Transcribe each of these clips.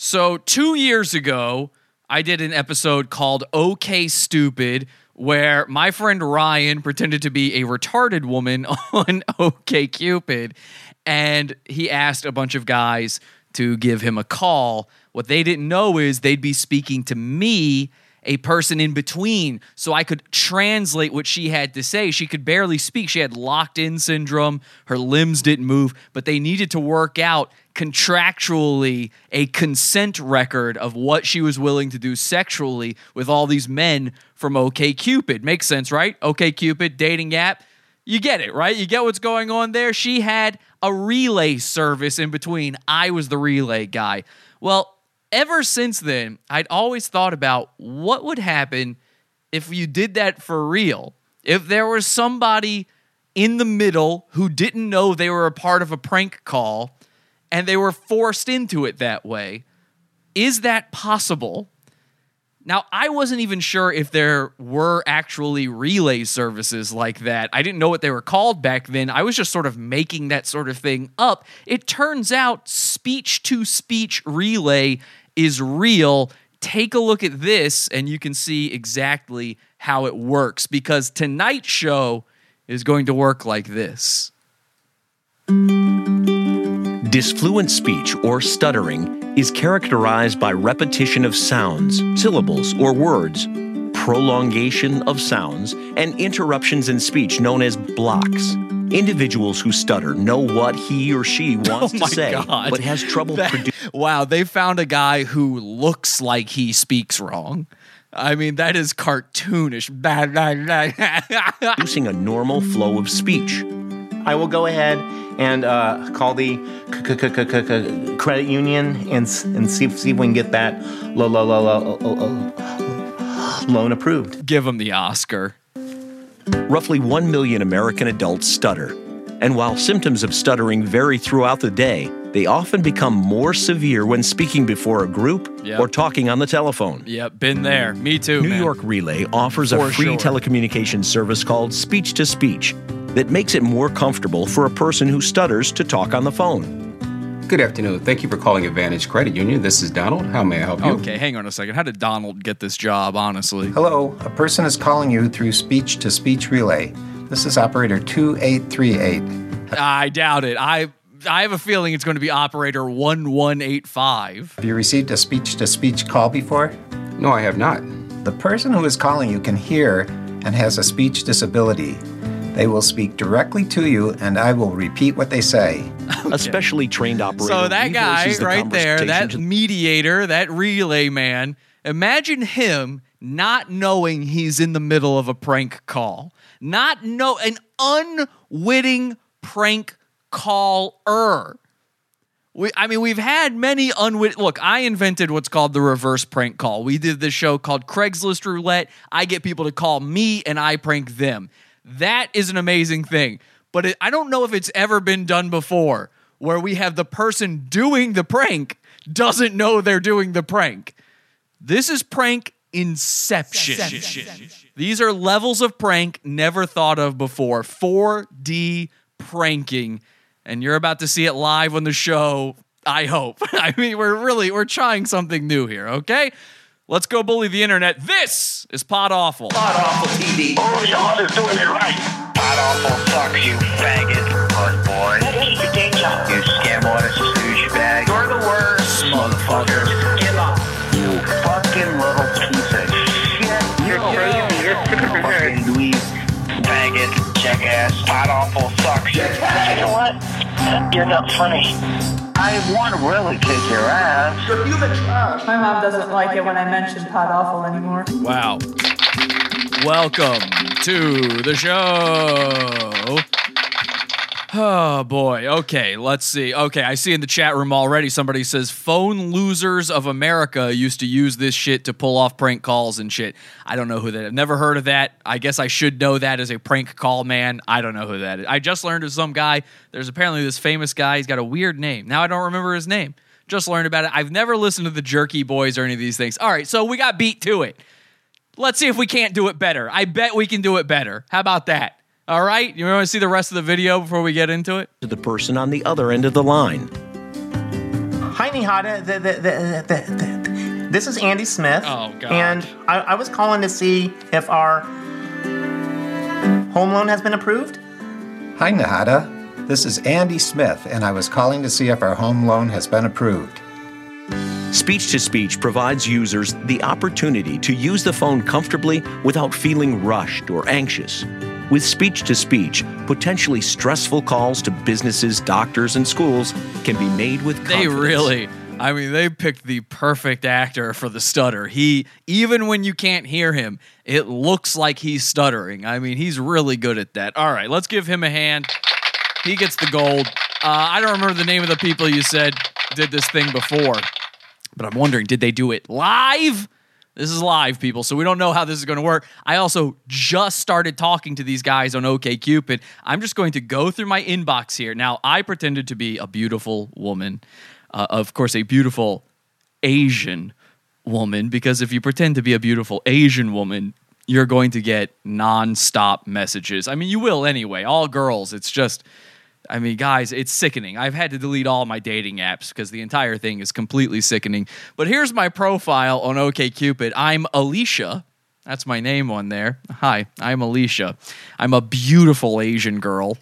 So, two years ago, I did an episode called OK Stupid, where my friend Ryan pretended to be a retarded woman on OK Cupid, and he asked a bunch of guys to give him a call. What they didn't know is they'd be speaking to me a person in between so I could translate what she had to say. She could barely speak. She had locked in syndrome. Her limbs didn't move, but they needed to work out contractually a consent record of what she was willing to do sexually with all these men from OK Cupid. Makes sense, right? OK Cupid dating app. You get it, right? You get what's going on there. She had a relay service in between. I was the relay guy. Well, ever since then, I'd always thought about what would happen if you did that for real. If there was somebody in the middle who didn't know they were a part of a prank call and they were forced into it that way. Is that possible? Now, I wasn't even sure if there were actually relay services like that. I didn't know what they were called back then. I was just sort of making that sort of thing up. It turns out speech to speech relay is real. Take a look at this and you can see exactly how it works because tonight's show is going to work like this. Disfluent speech or stuttering is characterized by repetition of sounds, syllables, or words, prolongation of sounds, and interruptions in speech known as blocks. Individuals who stutter know what he or she wants Oh to say, God. but has trouble producing. wow, they found a guy who looks like he speaks wrong. I mean, that is cartoonish. producing a normal flow of speech. I will go ahead and uh, call the c- c- c- c- c- credit union and and see see if we can get that lo- lo- lo- lo- lo- lo- loan approved. Give him the Oscar. Roughly 1 million American adults stutter. And while symptoms of stuttering vary throughout the day, they often become more severe when speaking before a group Yep. or talking on the telephone. Yep, been there. Me too. New man. York Relay offers a free sure. telecommunications service called Speech to Speech that makes it more comfortable for a person who stutters to talk on the phone. Good afternoon. Thank you for calling Advantage Credit Union. This is Donald. How may I help you? Okay, hang on a second. How did Donald get this job, honestly? Hello, a person is calling you through speech to speech relay. This is operator 2838. I doubt it. I I have a feeling it's going to be operator 1185. Have you received a speech to speech call before? No, I have not. The person who is calling you can hear and has a speech disability. They will speak directly to you, and I will repeat what they say. A specially trained operator. So that guy the right there, that to- mediator, that relay man, imagine him not knowing he's in the middle of a prank call. Not know an unwitting prank caller. We, I mean, we've had many unwit. Look, I invented what's called the reverse prank call. We did this show called Craigslist Roulette. I get people to call me and I prank them. That is an amazing thing. But it, I don't know if it's ever been done before where we have the person doing the prank doesn't know they're doing the prank. This is prank inception. These are levels of prank never thought of before. 4D pranking. And you're about to see it live on the show. I hope. I mean, we're really we're trying something new here, okay? Let's go bully the internet. This is Pod Awful. Pod Awful TV. Oh, y'all is doing it right. Pod Awful sucks, you faggot. Puss boy. Keep your day job. You scam artist, douchebag. You're the worst, motherfucker. Get off. You fucking little piece of shit. You're crazy. You're fucking dweeb. Faggot. Jackass. Pod Awful sucks. You know what? You're not funny. I want to really kick your ass. You're human trash. My mom doesn't like it when I mention Pod Awful anymore. Wow. Welcome to the show. Oh boy. Okay, let's see. Okay, I see in the chat room already somebody says phone losers of America used to use this shit to pull off prank calls and shit. I don't know who that. I've never heard of that. I guess I should know that as a prank call man. I don't know who that is. I just learned of some guy. There's apparently this famous guy. He's got a weird name. Now I don't remember his name. Just learned about it. I've never listened to the Jerky Boys or any of these things. All right, so we got beat to it. Let's see if we can't do it better. I bet we can do it better. How about that? All right? You want to see the rest of the video before we get into it? to the person on the other end of the line. Hi, Nihada. The, the, the, the, the, this is Andy Smith. Oh, God. And I, I was calling to see if our home loan has been approved. Hi, Nahada. This is Andy Smith, and I was calling to see if our home loan has been approved. Speech to Speech provides users the opportunity to use the phone comfortably without feeling rushed or anxious. With Speech to Speech, potentially stressful calls to businesses, doctors, and schools can be made with confidence. They really, I mean, they picked the perfect actor for the stutter. He, even when you can't hear him, it looks like he's stuttering. I mean, he's really good at that. All right, let's give him a hand. He gets the gold. Uh, I don't remember the name of the people you said did this thing before, but I'm wondering, did they do it live? This is live, people, so we don't know how this is going to work. I also just started talking to these guys on OKCupid. I'm just going to go through my inbox here. Now, I pretended to be a beautiful woman, uh, of course, a beautiful Asian woman, because if you pretend to be a beautiful Asian woman, you're going to get nonstop messages. I mean, you will anyway. All girls, it's just. I mean, guys, it's sickening. I've had to delete all my dating apps because the entire thing is completely sickening. But here's my profile on OKCupid. I'm Alicia. That's my name on there. Hi, I'm Alicia. I'm a beautiful Asian girl.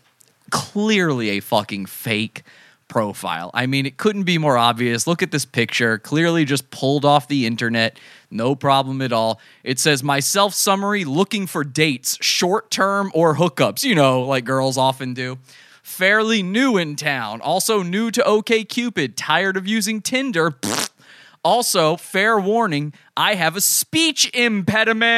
Clearly a fucking fake profile. I mean, it couldn't be more obvious. Look at this picture. Clearly just pulled off the internet. No problem at all. It says my self summary looking for dates, short term or hookups, you know, like girls often do fairly new in town, also new to OKCupid, tired of using Tinder. Also, fair warning, I have a speech impediment.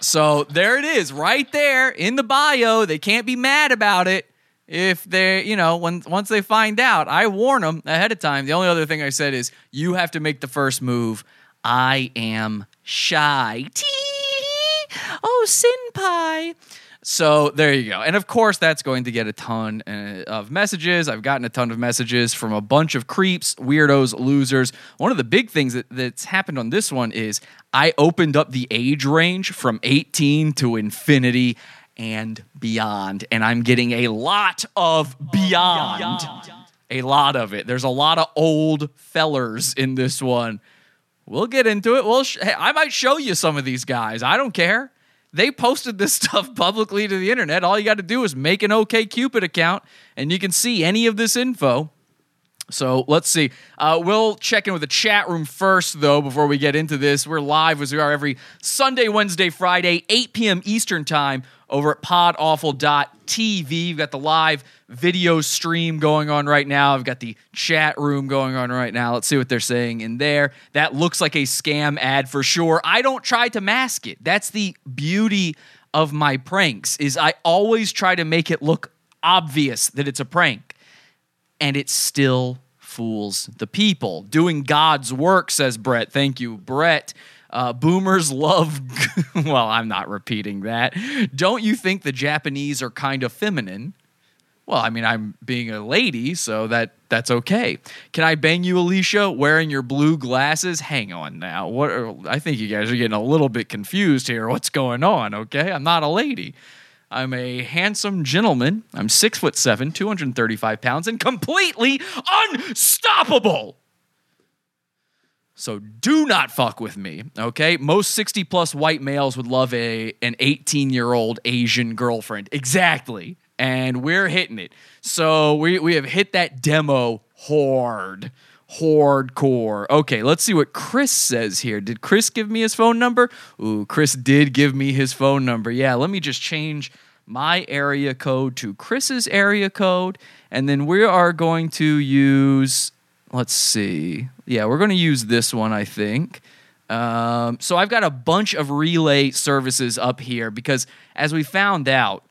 So there it is, right there in the bio. They can't be mad about it if they, you know, when once they find out. I warn them ahead of time. The only other thing I said is you have to make the first move. I am shy. Tee oh, Senpai. So there you go. And of course, that's going to get a ton uh, of messages. I've gotten a ton of messages from a bunch of creeps, weirdos, losers. One of the big things that, that's happened on this one is I opened up the age range from 18 to infinity and beyond. And I'm getting a lot of beyond. A lot of it. There's a lot of old fellers in this one. We'll get into it. We'll sh- hey, I might show you some of these guys. I don't care. They posted this stuff publicly to the internet. All you got to do is make an OKCupid account and you can see any of this info. So let's see. Uh, we'll check in with the chat room first, though, before we get into this. We're live as we are every Sunday, Wednesday, Friday, 8 p.m. Eastern Time over at podawful.tv. We've got the live video stream going on right now. I've got the chat room going on right now. Let's see what they're saying in there. That looks like a scam ad for sure. I don't try to mask it. That's the beauty of my pranks is I always try to make it look obvious that it's a prank and it still fools the people. Doing God's work, says Brett. Thank you, Brett. Uh, boomers love. well, I'm not repeating that. Don't you think the Japanese are kind of feminine? Well, I mean, I'm being a lady, so that that's okay. Can I bang you, Alicia, wearing your blue glasses? Hang on now. What? Are, I think you guys are getting a little bit confused here. What's going on? Okay, I'm not a lady. I'm a handsome gentleman. I'm six foot seven, 235 pounds, and completely unstoppable. So do not fuck with me, okay? Most 60 plus white males would love a an 18 year old Asian girlfriend. Exactly. And we're hitting it. So we, we have hit that demo hard. Hardcore. Okay, let's see what Chris says here. Did Chris give me his phone number? Ooh, Chris did give me his phone number. Yeah, let me just change my area code to Chris's area code. And then we are going to use, let's see. Yeah, we're going to use this one, I think. Um, so I've got a bunch of relay services up here because as we found out,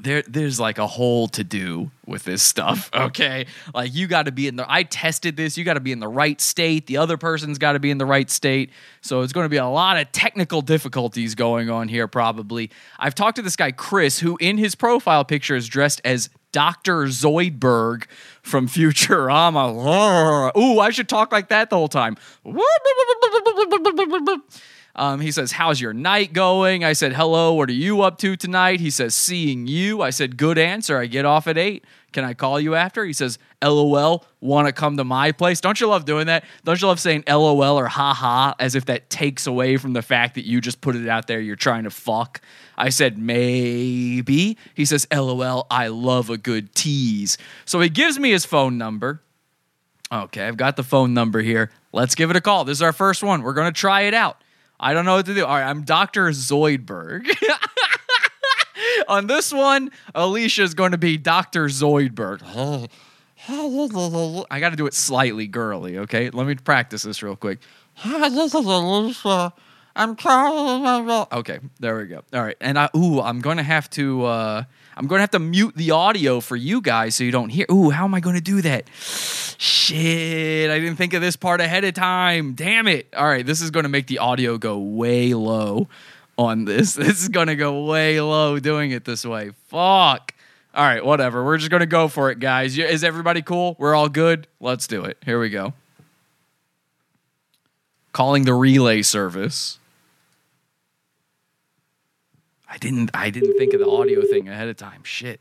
there there's like a whole to do with this stuff okay? Like you got to be in the i tested this you got to be in the right state the other person's got to be in the right state. So it's going to be a lot of technical difficulties going on here probably. I've talked to this guy chris who in his profile picture is dressed as dr zoidberg from futurama. Ooh i should talk like that the whole time Um, he says, How's your night going? I said, Hello, what are you up to tonight? He says, Seeing you. I said, Good answer. I get off at 8. Can I call you after? He says, LOL, want to come to my place? Don't you love doing that? Don't you love saying LOL or haha as if that takes away from the fact that you just put it out there you're trying to fuck? I said, maybe. He says, LOL, I love a good tease. So he gives me his phone number. Okay, I've got the phone number here. Let's give it a call. This is our first one. We're going to try it out. I don't know what to do. All right, I'm Dr. Zoidberg. On this one, Alicia is going to be Dr. Zoidberg. I got to do it slightly girly, okay? Let me practice this real quick. Alicia, I'm calling. Okay, there we go. All right, and I ooh, I'm going to have to uh, I'm going to have to mute the audio for you guys so you don't hear. Ooh, how am I going to do that? Shit, I didn't think of this part ahead of time. Damn it! All right, this is going to make the audio go way low on this. This is going to go way low doing it this way. Fuck. All right, whatever. We're just going to go for it, guys. Is everybody cool? We're all good? Let's do it. Here we go. Calling the relay service. I didn't I didn't think of the audio thing ahead of time. Shit.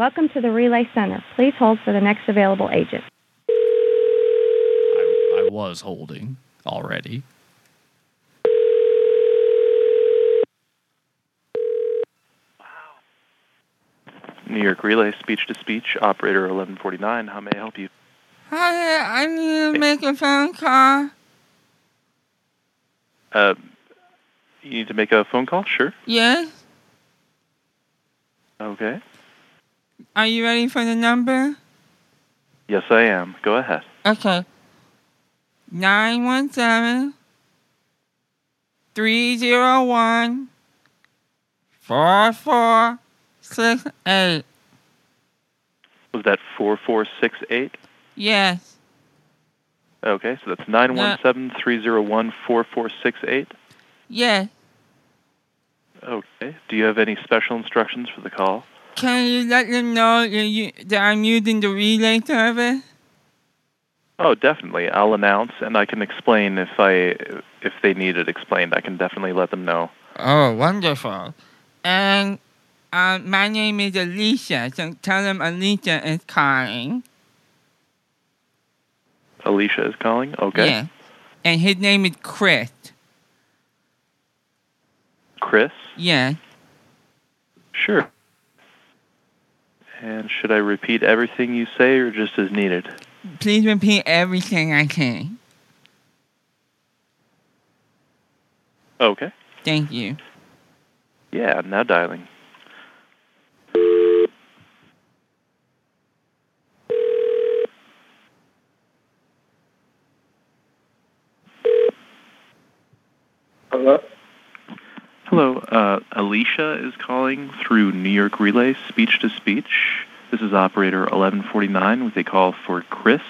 Welcome to the Relay Center. Please hold for the next available agent. I, I was holding already. New York Relay, speech to speech, operator 1149. How may I help you? Hi, I need to make a phone call. Uh, you need to make a phone call? Sure. Yes? Okay. Are you ready for the number? Yes, I am. Go ahead. Okay. 917 301 4468. Was that 4468? Yes. Okay, so that's 917 301 4468. Yes. Okay. Do you have any special instructions for the call? Can you let them know that, I'm using the relay service? Oh, definitely. I'll announce and I can explain if I if they need it explained. I can definitely let them know. Oh, wonderful. And uh, my name is Alicia, so tell them Alicia is calling. Alicia is calling. Okay. Yeah. And his name is Chris. Chris? Yeah. Sure. And should I repeat everything you say or just as needed? Please repeat everything I can. Okay. Thank you. Yeah, I'm now dialing. Hello? Hello, uh, Alicia is calling through New York Relay, speech to speech. This is operator 1149 with a call for Chris.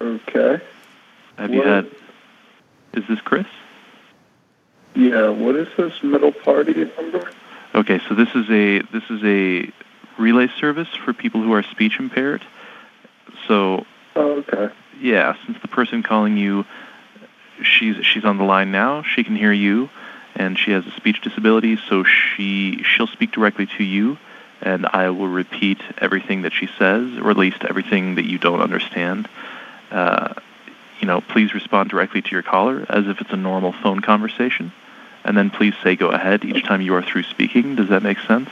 Okay. Have you had. Is this Chris? Yeah, what is this middle party number? Okay, so this is a this is a relay service for people who are speech impaired. So Oh, okay. yeah, since the person calling you, she's she's on the line now. She can hear you, and she has a speech disability, so she she'll speak directly to you, and I will repeat everything that she says, or at least everything that you don't understand. Uh, you know, please respond directly to your caller as if it's a normal phone conversation, and then please say go ahead each time you are through speaking. Does that make sense?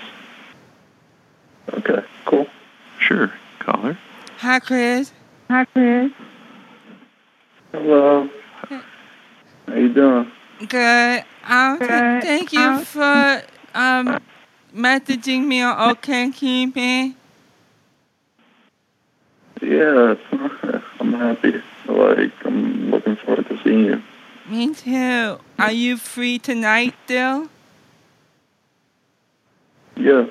Okay, cool. Sure, caller. Hi, Chris. Hi, Chris. Hello. How you doing? Good. Um, Good. thank you Um, for um messaging me on OkCupid. Yeah, I'm happy. Like, I'm looking forward to seeing you. Me too. Are you free tonight, Dill? Yeah.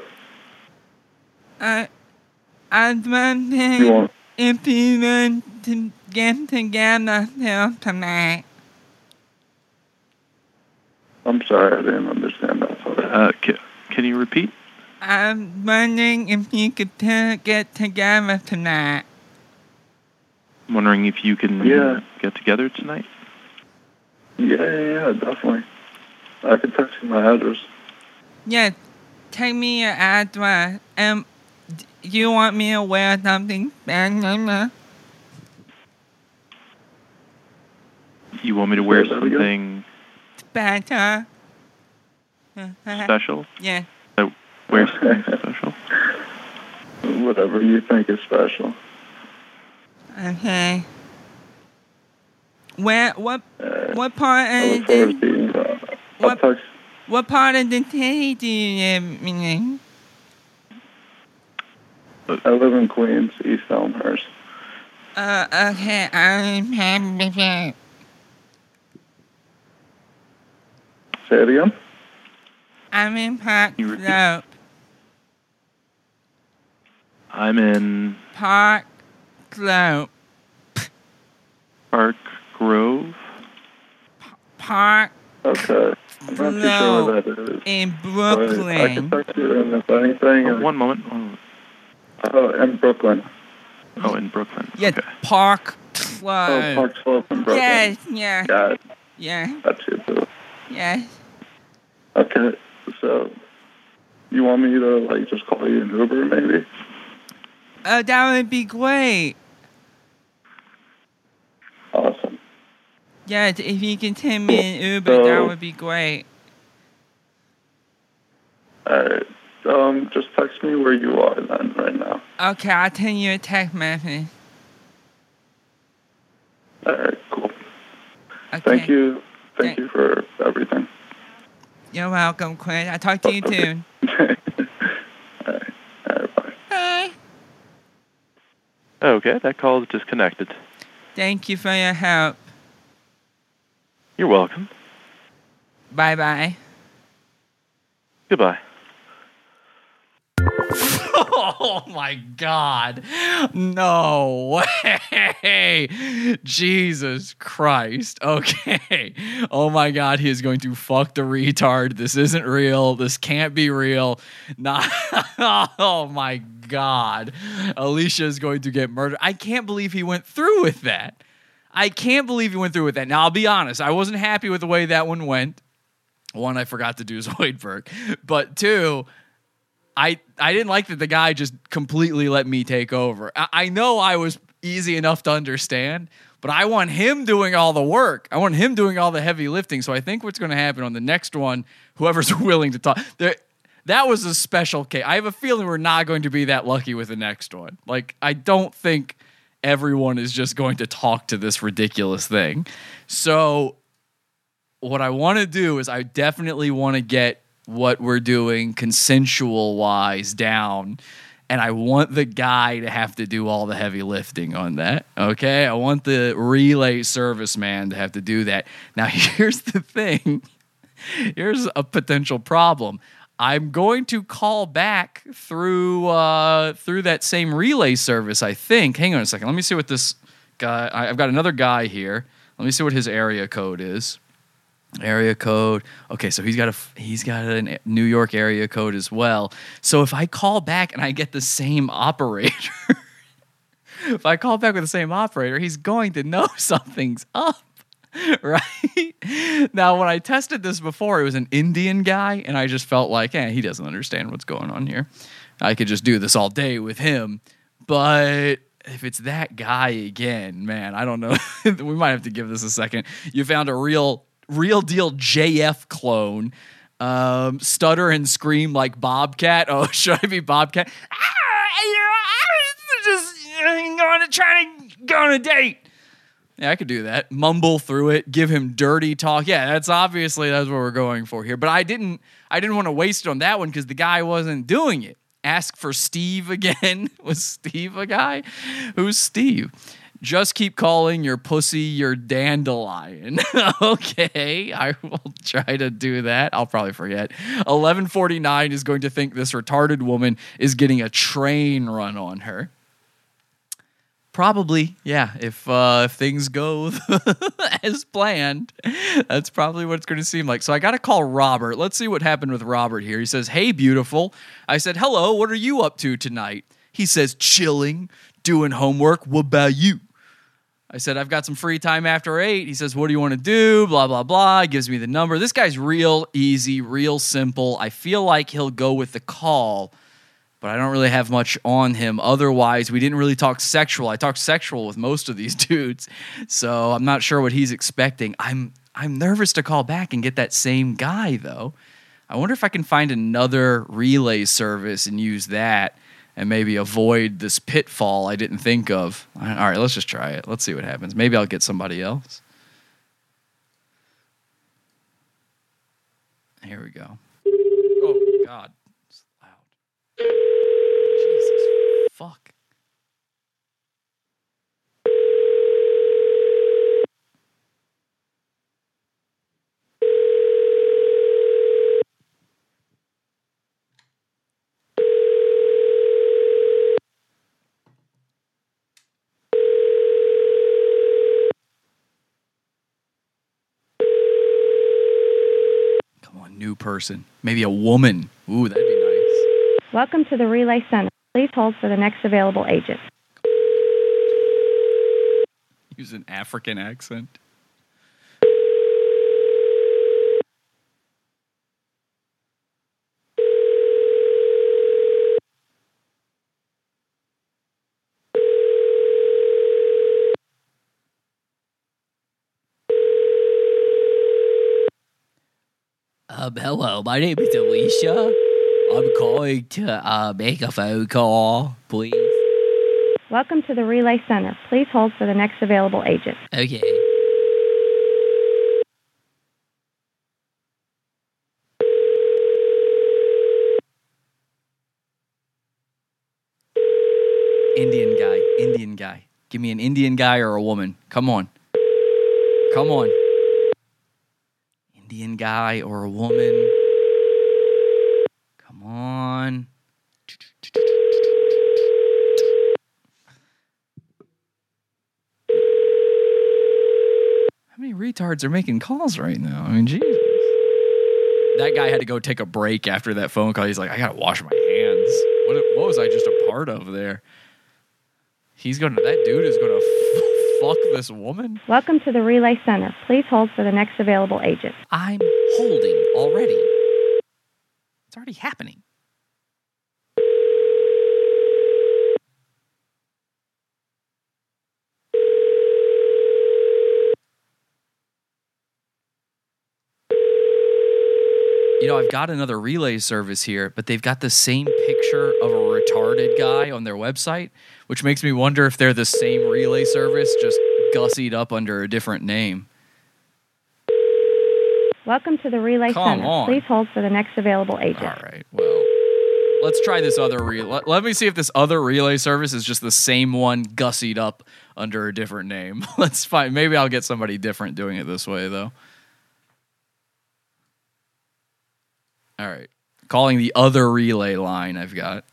I, I was wondering if you want to get together till tonight. I'm sorry, I didn't understand that. Uh, can, can you repeat? I'm wondering if you could t- get together tonight. I'm wondering if you can Yeah. get together tonight. Yeah, yeah, yeah, definitely. I can text you my address. Yeah, take me your address. Um, d- you want me to wear something special? You want me to wear Say again? something Better. special? Yeah. Wear something special? Whatever you think is special. Okay. Where? What? Uh, What part of look forward the? to seeing you. Uh, What? text. What part of the city do you live in? I live in Queens, East Elmhurst. Uh, okay. I'm happy. Say it again. I'm in Park You repeat? Slope. I'm in Park Slope. Park Grove. Park Okay. I'm not too sure where that is. in but I can Brooklyn. text you, and if anything, Oh, one moment. One moment. oh, in Brooklyn. Oh, in Brooklyn. Yeah, Okay. Park Oh, Park Slope in Brooklyn. Yes, yeah, Got it. yeah, That's it, yes. Okay, so you want me to like just call you an Uber, maybe? Oh, that would be great. Awesome. Yeah, if you can send me an Uber, that would be great. Alright. Um, just text me where you are then, right now. Okay, I'll send you a text message. Alright, cool. Okay. Thank you. Thank Thank- you for everything. You're welcome, Quinn. I'll talk to you soon. Alright. Alright, bye. Bye. Okay, that call is disconnected. Thank you for your help. You're welcome. Bye bye. Goodbye. Oh my god. No way. Jesus Christ. Okay. Oh my god, he is going to fuck the retard. This isn't real. This can't be real. Not Oh my god. Alicia is going to get murdered. I can't believe he went through with that. I can't believe he went through with that. Now I'll be honest, I wasn't happy with the way that one went. One, I forgot to do Zoidberg. But two, I I didn't like that the guy just completely let me take over. I, I know I was easy enough to understand, but I want him doing all the work. I want him doing all the heavy lifting. So I think what's going to happen on the next one, whoever's willing to talk, there, that was a special case. I have a feeling we're not going to be that lucky with the next one. Like I don't think everyone is just going to talk to this ridiculous thing. So what I want to do is I definitely want to get what we're doing consensual wise down. And I want the guy to have to do all the heavy lifting on that. Okay. I want the relay serviceman to have to do that. Now, here's the thing here's a potential problem. I'm going to call back through uh, through that same relay service. I think. Hang on a second. Let me see what this guy. I've got another guy here. Let me see what his area code is. Area code. Okay, so he's got a he's got a New York area code as well. So if I call back and I get the same operator, if I call back with the same operator, he's going to know something's up right? Now, when I tested this before, it was an Indian guy, and I just felt like, eh, he doesn't understand what's going on here. I could just do this all day with him. But if it's that guy again, man, I don't know. we might have to give this a second. You found a real, real deal JF clone. Um, stutter and scream like Bobcat. Oh, should I be Bobcat? Ah, you know, I was just going to try to go on a date. Yeah, I could do that. Mumble through it, give him dirty talk. Yeah, that's obviously that's what we're going for here. But I didn't I didn't want to waste it on that one because the guy wasn't doing it. Ask for Steve again. Was Steve a guy? Who's Steve? Just keep calling your pussy your dandelion. okay, I will try to do that. I'll probably forget. 1149 is going to think this retarded woman is getting a train run on her. Probably, yeah. If uh, if things go as planned, that's probably what it's going to seem like. So I got to call Robert. Let's see what happened with Robert here. He says, "Hey, beautiful." I said, "Hello. What are you up to tonight?" He says, "Chilling, doing homework. What about you?" I said, "I've got some free time after eight. He says, "What do you want to do?" Blah blah blah. He gives me the number. This guy's real easy, real simple. I feel like he'll go with the call but I don't really have much on him. Otherwise, we didn't really talk sexual. I talked sexual with most of these dudes, so I'm not sure what he's expecting. I'm I'm nervous to call back and get that same guy though. I wonder if I can find another relay service and use that and maybe avoid this pitfall I didn't think of. All right, let's just try it. Let's see what happens. Maybe I'll get somebody else. Here we go. Oh God. Jesus fuck. Come on, new person. Maybe a woman. Ooh, that'd be nice. Welcome to the Relay Center. Please hold for the next available agent. Use an African accent. Um, hello, my name is Alicia. I'm calling to uh, make a phone call, please. Welcome to the Relay Center. Please hold for the next available agent. Okay. Indian guy. Indian guy. Give me an Indian guy or a woman. Come on. Come on. Indian guy or a woman. Come on. How many retards are making calls right now? I mean, Jesus. That guy had to go take a break after that phone call. He's like, I gotta wash my hands. What, what was I just a part of there? He's gonna. That dude is gonna f- fuck this woman. Welcome to the Relay Center. Please hold for the next available agent. I'm holding already. It's already happening. I've got another relay service here, but they've got the same picture of a retarded guy on their website, which makes me wonder if they're the same relay service, just gussied up under a different name. Welcome to the Relay Come Center. on. Please hold for the next available agent. All right. Well, let's try this other relay. Let, let me see if this other relay service is just the same one gussied up under a different name. Let's find. Maybe I'll get somebody different doing it this way, though. All right. Calling the other relay line I've got.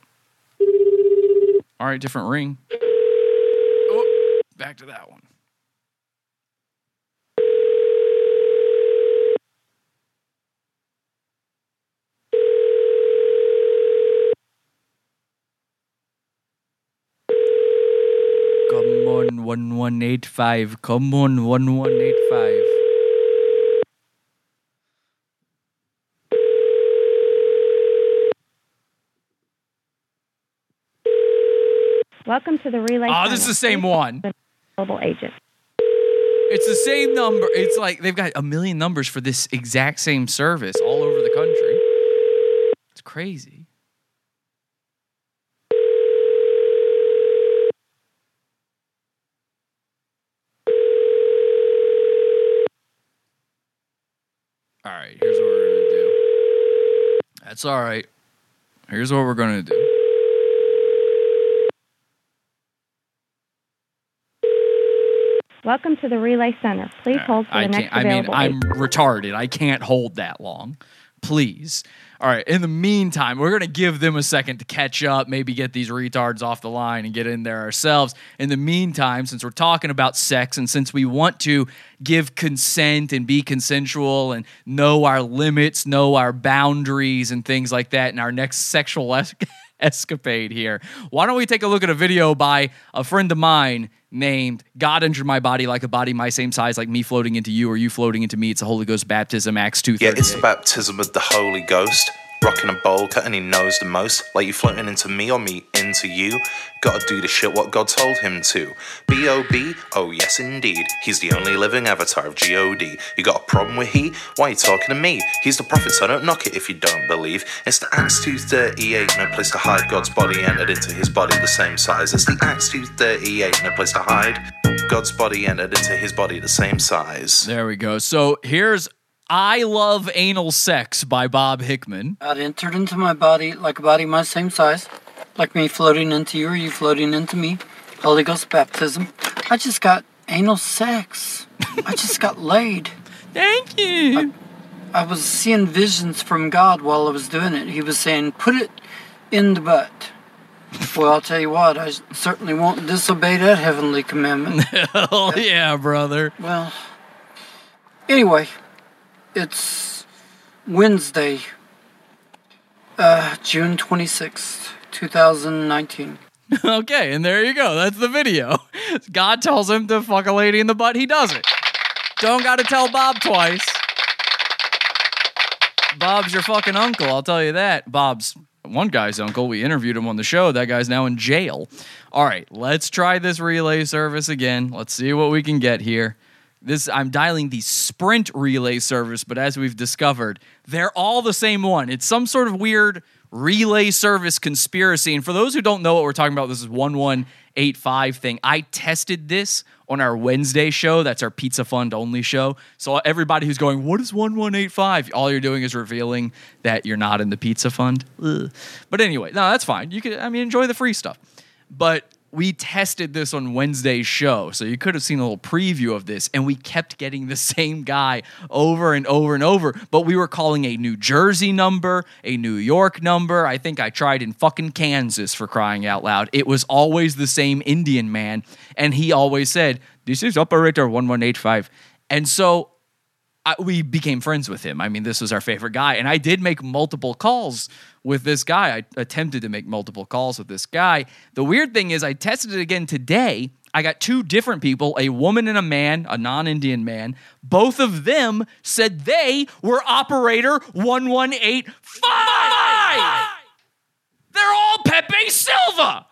All right, different ring. Oh, back to that one. Come on, 1185. Come on, 1185. Welcome to the Relay Oh, this is the same one. Available agent. It's the same number. It's like they've got a million numbers for this exact same service all over the country. It's crazy. All right, here's what we're going to do. That's all right. Here's what we're going to do. Welcome to the Relay Center. Please uh, hold for I the next. I mean, available I'm agent. retarded. I can't hold that long. Please. All right. In the meantime, we're going to give them a second to catch up, maybe get these retards off the line and get in there ourselves. In the meantime, since we're talking about sex and since we want to give consent and be consensual and know our limits, know our boundaries and things like that in our next sexual escapade here, why don't we take a look at a video by a friend of mine named God entered my body like a body my same size, like me floating into you or you floating into me. It's a Holy Ghost baptism, Acts 2 Yeah, it's the baptism of the Holy Ghost. Rocking a bowl cut and he knows the most. Like you floating into me or me into you. Gotta do the shit what God told him to. B.O.B. Oh, yes, indeed. He's the only living avatar of G.O.D. You got a problem with he? Why you talking to me? He's the prophet, so don't knock it if you don't believe. It's the Acts 238, no place to hide. God's body entered into his body the same size. It's the Acts 238, no place to hide. God's body entered into his body the same size. There we go. So here's I Love Anal Sex by Bob Hickman. God entered into my body like a body my same size, like me floating into you or you floating into me. Holy Ghost baptism. I just got anal sex. I just got laid. Thank you. I, I was seeing visions from God while I was doing it. He was saying, put it in the butt. Well, I'll tell you what, I certainly won't disobey that heavenly commandment. Hell oh, yeah, brother. Well, anyway, it's Wednesday, uh, June 26th, 2019. okay, and there you go. That's the video. God tells him to fuck a lady in the butt. He does it. Don't got to tell Bob twice. Bob's your fucking uncle, I'll tell you that. Bob's one guy's uncle. We interviewed him on the show. That guy's now in jail. All right, let's try this relay service again. Let's see what we can get here. This I'm dialing the Sprint relay service, but as we've discovered, they're all the same one. It's some sort of weird relay service conspiracy. And for those who don't know what we're talking about, this is 1185 thing. I tested this on our Wednesday show. That's our Pizza Fund only show. So everybody who's going, what is 1185? All you're doing is revealing that you're not in the Pizza Fund. Ugh. But anyway, no, that's fine. You can I mean enjoy the free stuff. But we tested this on Wednesday's show, so you could have seen a little preview of this, and we kept getting the same guy over and over and over. But we were calling a New Jersey number, a New York number. I think I tried in fucking Kansas for crying out loud. It was always the same Indian man, and he always said, This is operator 1185. And so I, we became friends with him. I mean, this was our favorite guy. And I did make multiple calls with this guy. I attempted to make multiple calls with this guy. The weird thing is, I tested it again today. I got two different people, a woman and a man, a non Indian man. Both of them said they were operator 1185. They're all Pepe Silvia.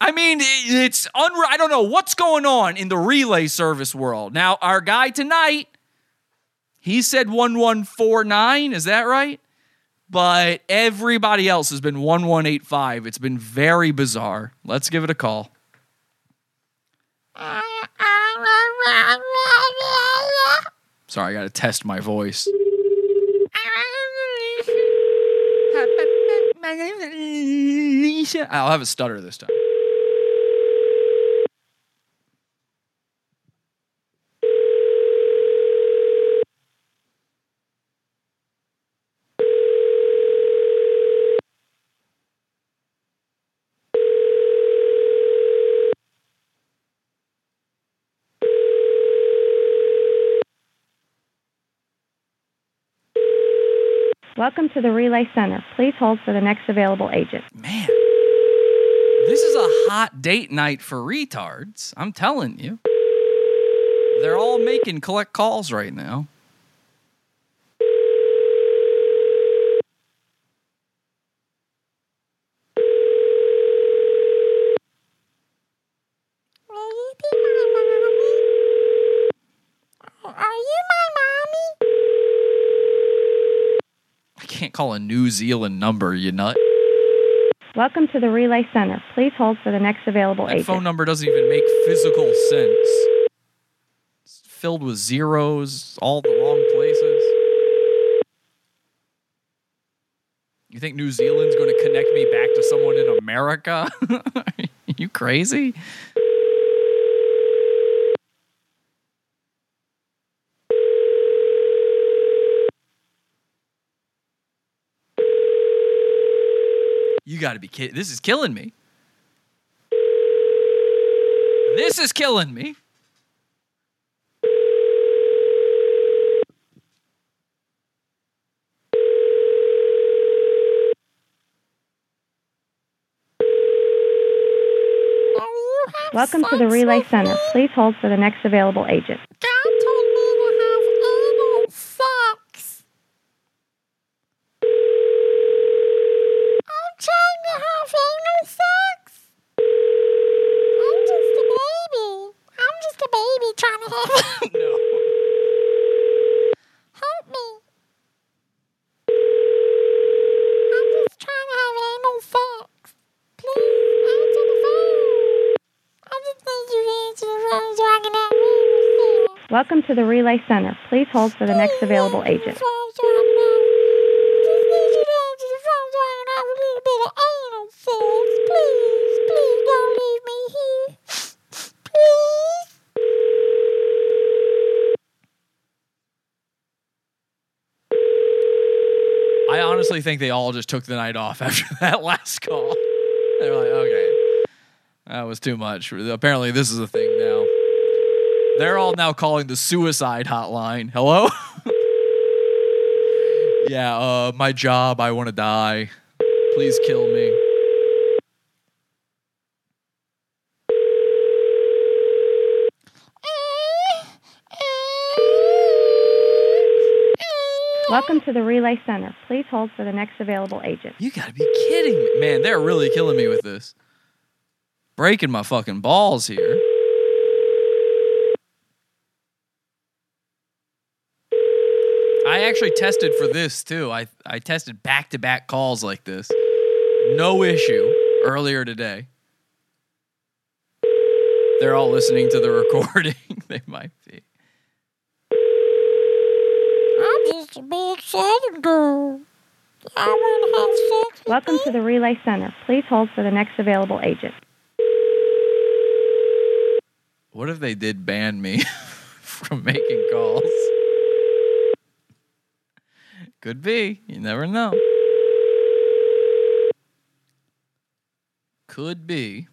I mean, it's unreal. I don't know what's going on in the relay service world. Now, our guy tonight, he said 1149. Is that right? But everybody else has been 1185. It's been very bizarre. Let's give it a call. Sorry, I got to test my voice. My name is Alicia. I'll have a stutter this time. Welcome to the Relay Center. Please hold for the next available agent. Man, this is a hot date night for retards. I'm telling you. They're all making collect calls right now. Are you my mommy? I can't call a New Zealand number, you nut. Welcome to the Relay Center. Please hold for the next available That agent. phone number doesn't even make physical sense. It's filled with zeros, all the wrong places. You think New Zealand's going to connect me back to someone in America? Are you crazy? You got to be kidding. This is killing me. This is killing me. Welcome to the Relay Center. Please hold for the next available agent. Sex. I'm trying to have anal sex. I'm just a baby. I'm just a baby trying to have. no. Help me. I'm just trying to have anal sex. Please answer the phone. I just need you to answer the phone so I can have anal sex. Welcome to the Relay Center. Please hold for the next available agent. I honestly think they all just took the night off after that last call. They're like, okay, that was too much. Apparently, this is a thing now. They're all now calling the suicide hotline. Hello? yeah, uh, my job, I want to die. Please kill me. Welcome to the Relay Center. Please hold for the next available agent. You gotta be kidding me. Man, they're really killing me with this. Breaking my fucking balls here. Actually tested for this too. I, I tested back to back calls like this. No issue earlier today. They're all listening to the recording. they might be. I'm just a big sad girl. I want to have sex. Welcome to the Relay Center. Please hold for the next available agent. What if they did ban me from making calls? Could be. You never know. Could be.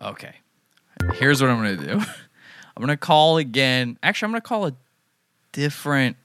Okay. Here's what I'm going to do. I'm going to call again. Actually, I'm going to call a different.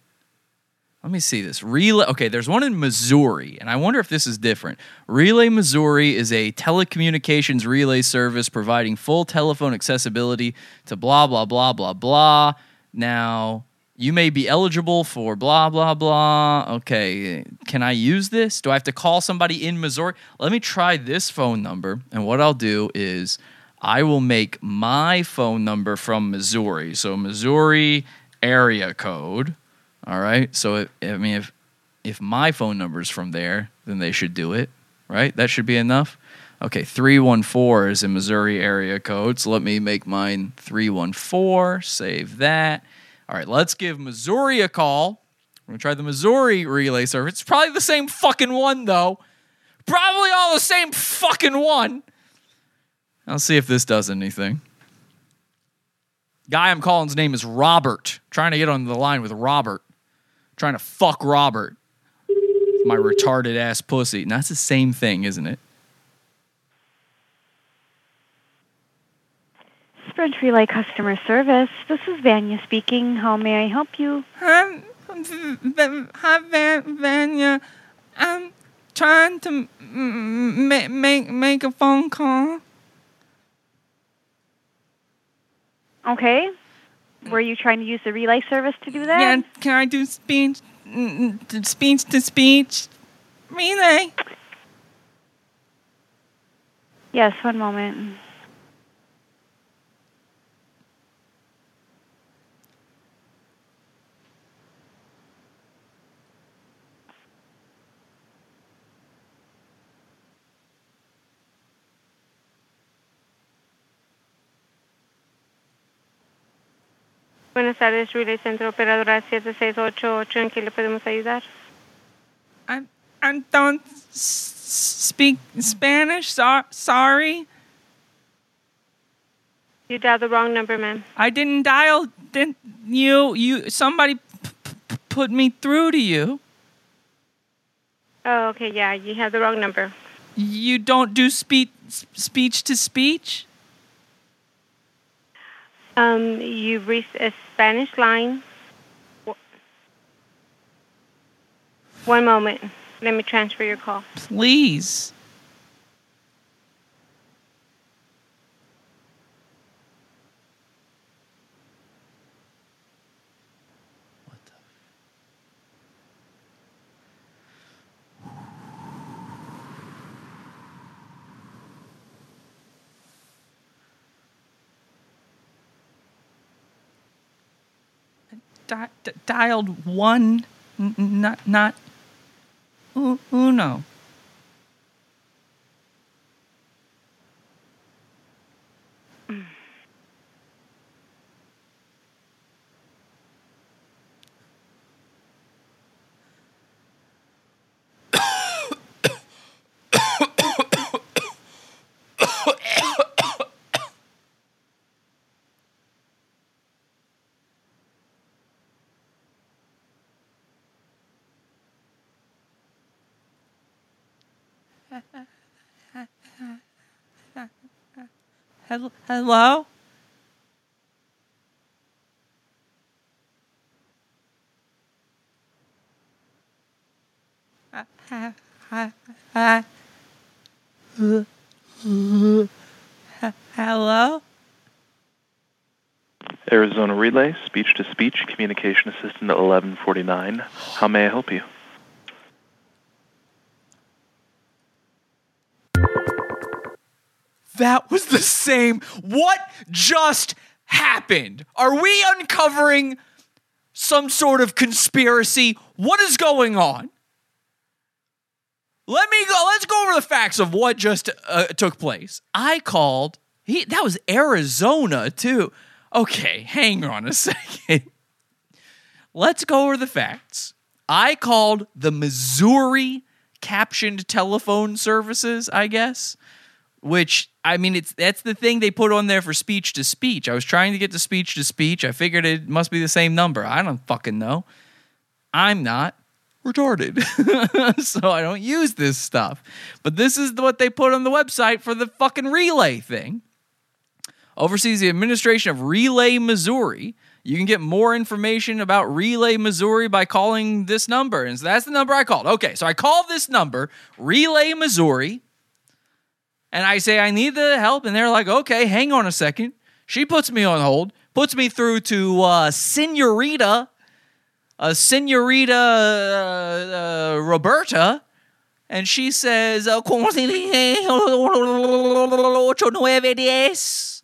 Let me see this. Relay. Okay, there's one in Missouri, and I wonder if this is different. Relay Missouri is a telecommunications relay service providing full telephone accessibility to blah, blah, blah, blah, blah. Now, you may be eligible for blah, blah, blah. Okay, can I use this? Do I have to call somebody in Missouri? Let me try this phone number, and what I'll do is I will make my phone number from Missouri. So, Missouri area code. All right. So it, I mean, if if my phone number's from there, then they should do it, right? That should be enough. Okay, three one four is a Missouri area code, so let me make mine three one four. Save that. All right, let's give Missouri a call. We're gonna try the Missouri relay service. It's probably the same fucking one though. Probably all the same fucking one. I'll see if this does anything. Guy I'm calling's name is Robert. Trying to get on the line with Robert. Trying to fuck Robert. My retarded ass pussy. And that's the same thing, isn't it? Sprint Relay Customer Service. This is Vanya speaking. How may I help you? Um, hi, hi, Vanya. I'm trying to make make make a phone call. Okay. Were you trying to use the relay service to do that? Yeah, can I do speech, speech to speech relay? Yes, one moment. Buenas tardes, Relay Centro Operadora 7688. ¿En qué le podemos ayudar? I I don't speak Spanish. So- sorry. You dialed the wrong number, ma'am. I didn't dial didn't you you somebody put me through to you. Oh, okay, yeah, you have the wrong number. You don't do speech speech to speech? Um, you've reached a Spanish line. One moment. Let me transfer your call. Please. Di- di- dialed one, n- not not uno. Hello? Hello? Arizona Relay, speech to speech, communication assistant at 1149. How may I help you? That was the same. What just happened? Are we uncovering some sort of conspiracy? What is going on? Let me go. Let's go over the facts of what just uh, took place. I called. He that was Arizona too. Okay, hang on a second. Let's go over the facts. I called the Missouri captioned telephone services, I guess, which I mean it's that's the thing they put on there for speech to speech. I was trying to get to speech to speech. I figured it must be the same number. I don't fucking know. I'm not retarded. so I don't use this stuff. But this is what they put on the website for the fucking relay thing. Oversees the administration of Relay Missouri. You can get more information about Relay Missouri by calling this number. And so that's the number I called. Okay, so I called this number, Relay Missouri, and I say, I need the help. And they're like, okay, hang on a second. She puts me on hold, puts me through to uh, Senorita, uh, Senorita uh, uh, Roberta. And she says, "Oh, ¿Cómo se dice? Ocho, nueve, diez."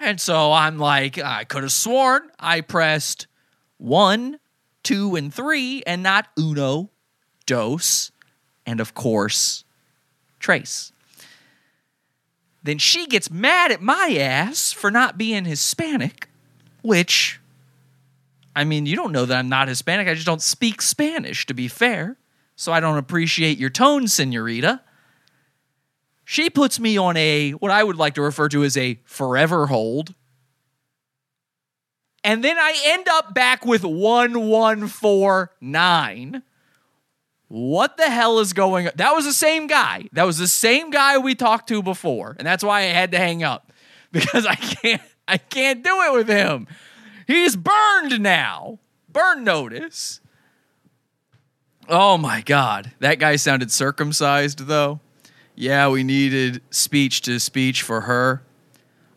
And so I'm like, I could have sworn I pressed one, two, and three, and not uno, dos, and of course, trace. Then she gets mad at my ass for not being Hispanic, which, I mean, you don't know that I'm not Hispanic. I just don't speak Spanish, to be fair. So I don't appreciate your tone, senorita. She puts me on a, what I would like to refer to as a forever hold. And then I end up back with 1149. What the hell is going on? That was the same guy. That was the same guy we talked to before. And that's why I had to hang up because I can't I can't do it with him. He's burned now. Burn notice. Oh my god. That guy sounded circumcised though. Yeah, we needed speech to speech for her.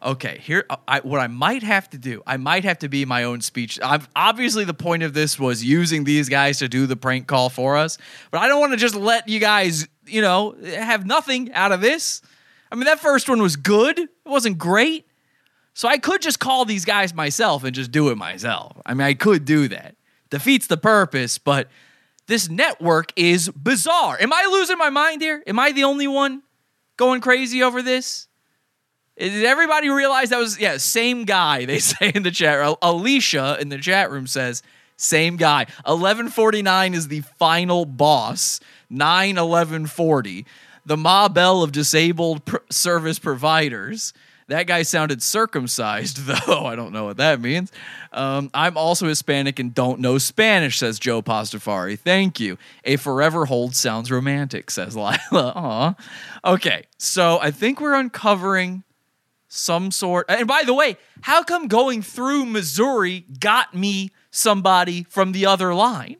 Okay, here uh, I, what I might have to do. I might have to be my own speech. I've, obviously, the point of this was using these guys to do the prank call for us, but I don't want to just let you guys, you know, have nothing out of this. I mean, that first one was good. It wasn't great, so I could just call these guys myself and just do it myself. I mean, I could do that. Defeats the purpose, but this network is bizarre. Am I losing my mind here? Am I the only one going crazy over this? Did everybody realize that was yeah same guy? They say in the chat. Al- Alicia in the chat room says same guy. Eleven forty nine is the final boss. Nine eleven forty, the Ma Bell of disabled pr- service providers. That guy sounded circumcised, though. I don't know what that means. Um, I'm also Hispanic and don't know Spanish, says Joe Pastafari. Thank you. A forever hold sounds romantic, says Lila. Aw. Okay, so I think we're uncovering some sort. And by the way, how come going through Missouri got me somebody from the other line?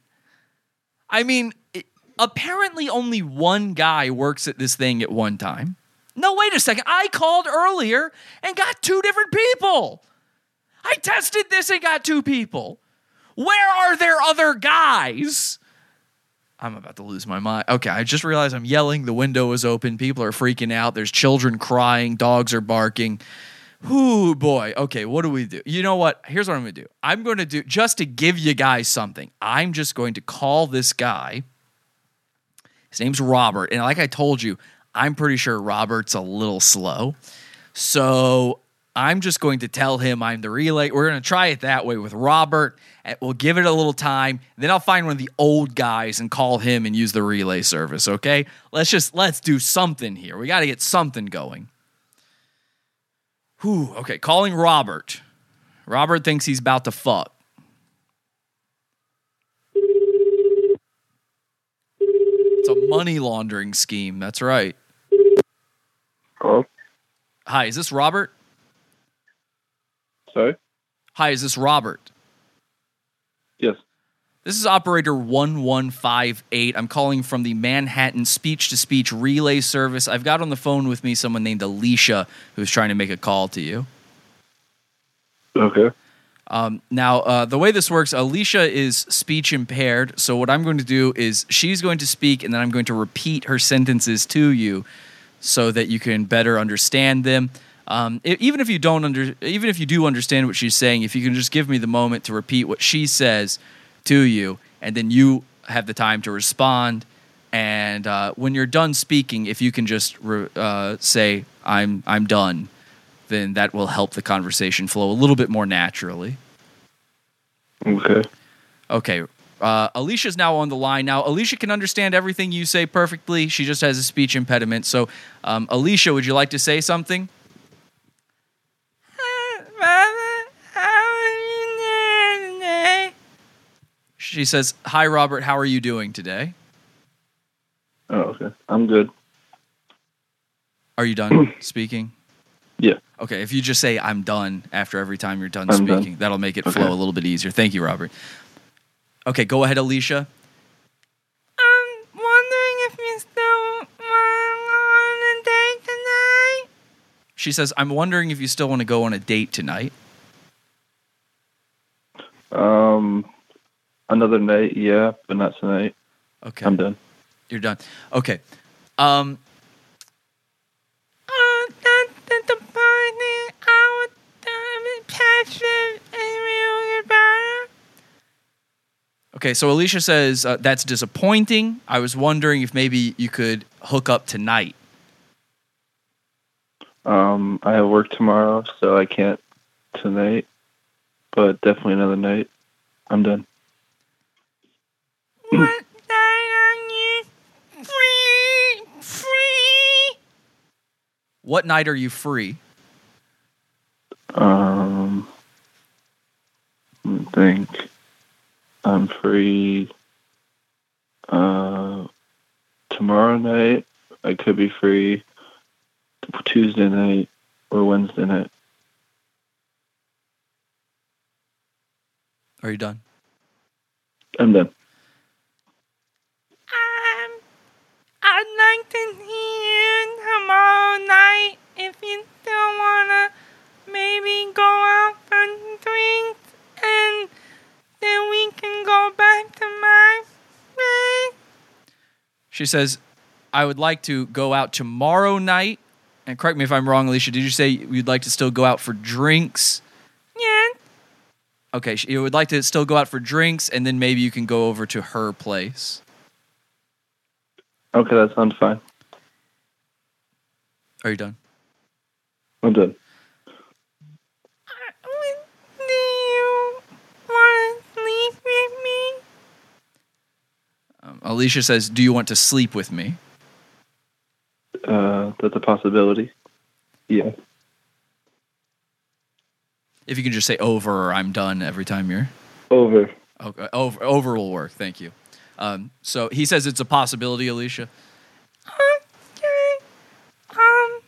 I mean, it- apparently only one guy works at this thing at one time. No, wait a second. I called earlier and got two different people. I tested this and got two people. Where are there other guys? I'm about to lose my mind. Okay, I just realized I'm yelling. The window is open. People are freaking out. There's children crying. Dogs are barking. Whoo, boy. Okay, what do we do? You know what? Here's what I'm going to do. I'm going to do, just to give you guys something, I'm just going to call this guy. His name's Robert. And like I told you, I'm pretty sure Robert's a little slow. So I'm just going to tell him I'm the relay. We're going to try it that way with Robert. Eh, we'll give it a little time. Then I'll find one of the old guys and call him and use the relay service. Okay. Let's just, let's do something here. We got to get something going. Whew. Okay. Calling Robert. Robert thinks he's about to fuck. It's a money laundering scheme. That's right. Hello? Hi, is this Robert? Sorry? Hi, is this Robert? Yes. This is operator 1158. I'm calling from the Manhattan speech to speech relay service. I've got on the phone with me someone named Alicia who's trying to make a call to you. Okay. Um, now, uh, the way this works, Alicia is speech impaired. So, what I'm going to do is she's going to speak, and then I'm going to repeat her sentences to you so that you can better understand them. Um, e- even if you don't under, even if you do understand what she's saying, if you can just give me the moment to repeat what she says to you, and then you have the time to respond. And uh, when you're done speaking, if you can just re- uh, say "I'm I'm done," then that will help the conversation flow a little bit more naturally. Okay. Okay. Uh, Alicia's now on the line. Now, Alicia can understand everything you say perfectly. She just has a speech impediment. So, um, Alicia, would you like to say something? She says, Hi, Robert. How are you doing today? Oh, okay. I'm good. Are you done speaking? Yeah. Okay. If you just say, I'm done after every time you're done I'm done. speaking, that'll make it Okay. flow a little bit easier. Thank you, Robert. Okay. Go ahead, Alicia. Wondering if you still want to go on a date tonight? She says, I'm wondering if you still want to go on a date tonight. Um, another night, yeah, but not tonight. Okay. I'm done. You're done. Okay. Um, that's the party. I would passive and real goodbye. okay. So Alicia says, uh, that's disappointing. I was wondering if maybe you could hook up tonight. Um, I have work tomorrow, so I can't tonight, but definitely another night. I'm done. What night are you free? Free? What night are you free? Um, I think I'm free. Uh, tomorrow night I could be free. Tuesday night or Wednesday night. Are you done? I'm done. Um, I'd like to see you tomorrow night if you still wanna maybe go out for drinks and then we can go back to my place. She says, I would like to go out tomorrow night. And correct me if I'm wrong, Alicia. Did you say you'd like to still go out for drinks? Yeah, Okay, she- you would like to still go out for drinks, and then maybe you can go over to her place. Okay, that sounds fine. Are you done? I'm done. do you wanna sleep with me? Um, Alicia says, Do you want to sleep with me? Uh, that's a possibility. Yeah. If you can just say over or I'm done every time you're Over. okay. Over over will work. Thank you. Um, so he says it's a possibility, Alicia. Okay. Um,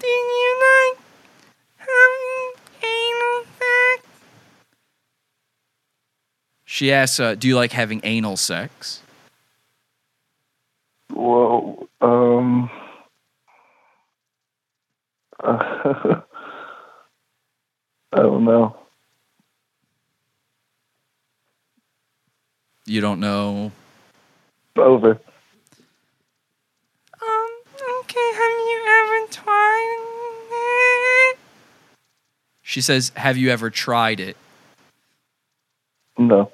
do you like having anal sex? She asks, uh, "Do you like having anal sex?" Whoa. Um. I don't know. You don't know. Over. Um, okay, have you ever tried it? She says, "Have you ever tried it?" No.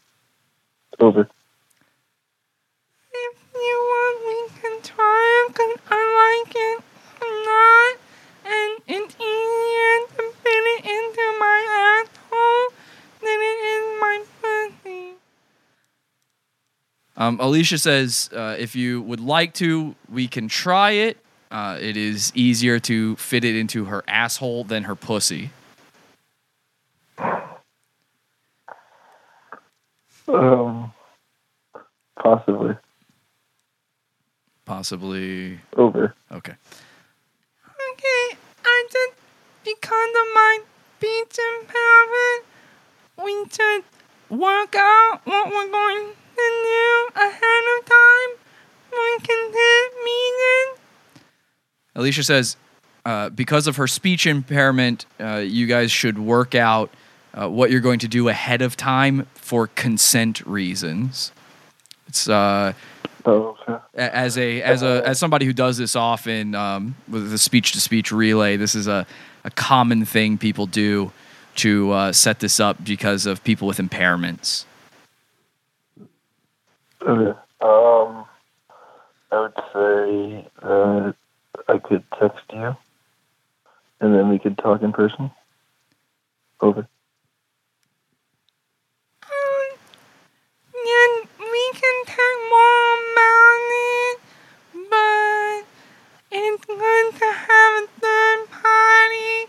Over. If you want, we can try it, 'cause I like it a lot, and it's easier to fit it into my asshole than it is my pussy. Um, Alicia says, uh, "If you would like to, we can try it. Uh, it is easier to fit it into her asshole than her pussy." Um. Possibly. Possibly. Over. Okay. Okay, I just, because of my speech impairment, we should work out what we're going to do ahead of time. We can hit meeting. Alicia says, uh, because of her speech impairment, uh, you guys should work out uh, what you're going to do ahead of time for consent reasons. It's uh, Oh, okay. as a as a as somebody who does this often um, with the speech to speech relay. This is a, a common thing people do to uh, set this up because of people with impairments. Okay. Um. I would say that I could text you, and then we could talk in person. Over. And we can talk more about it, but it's good to have a third party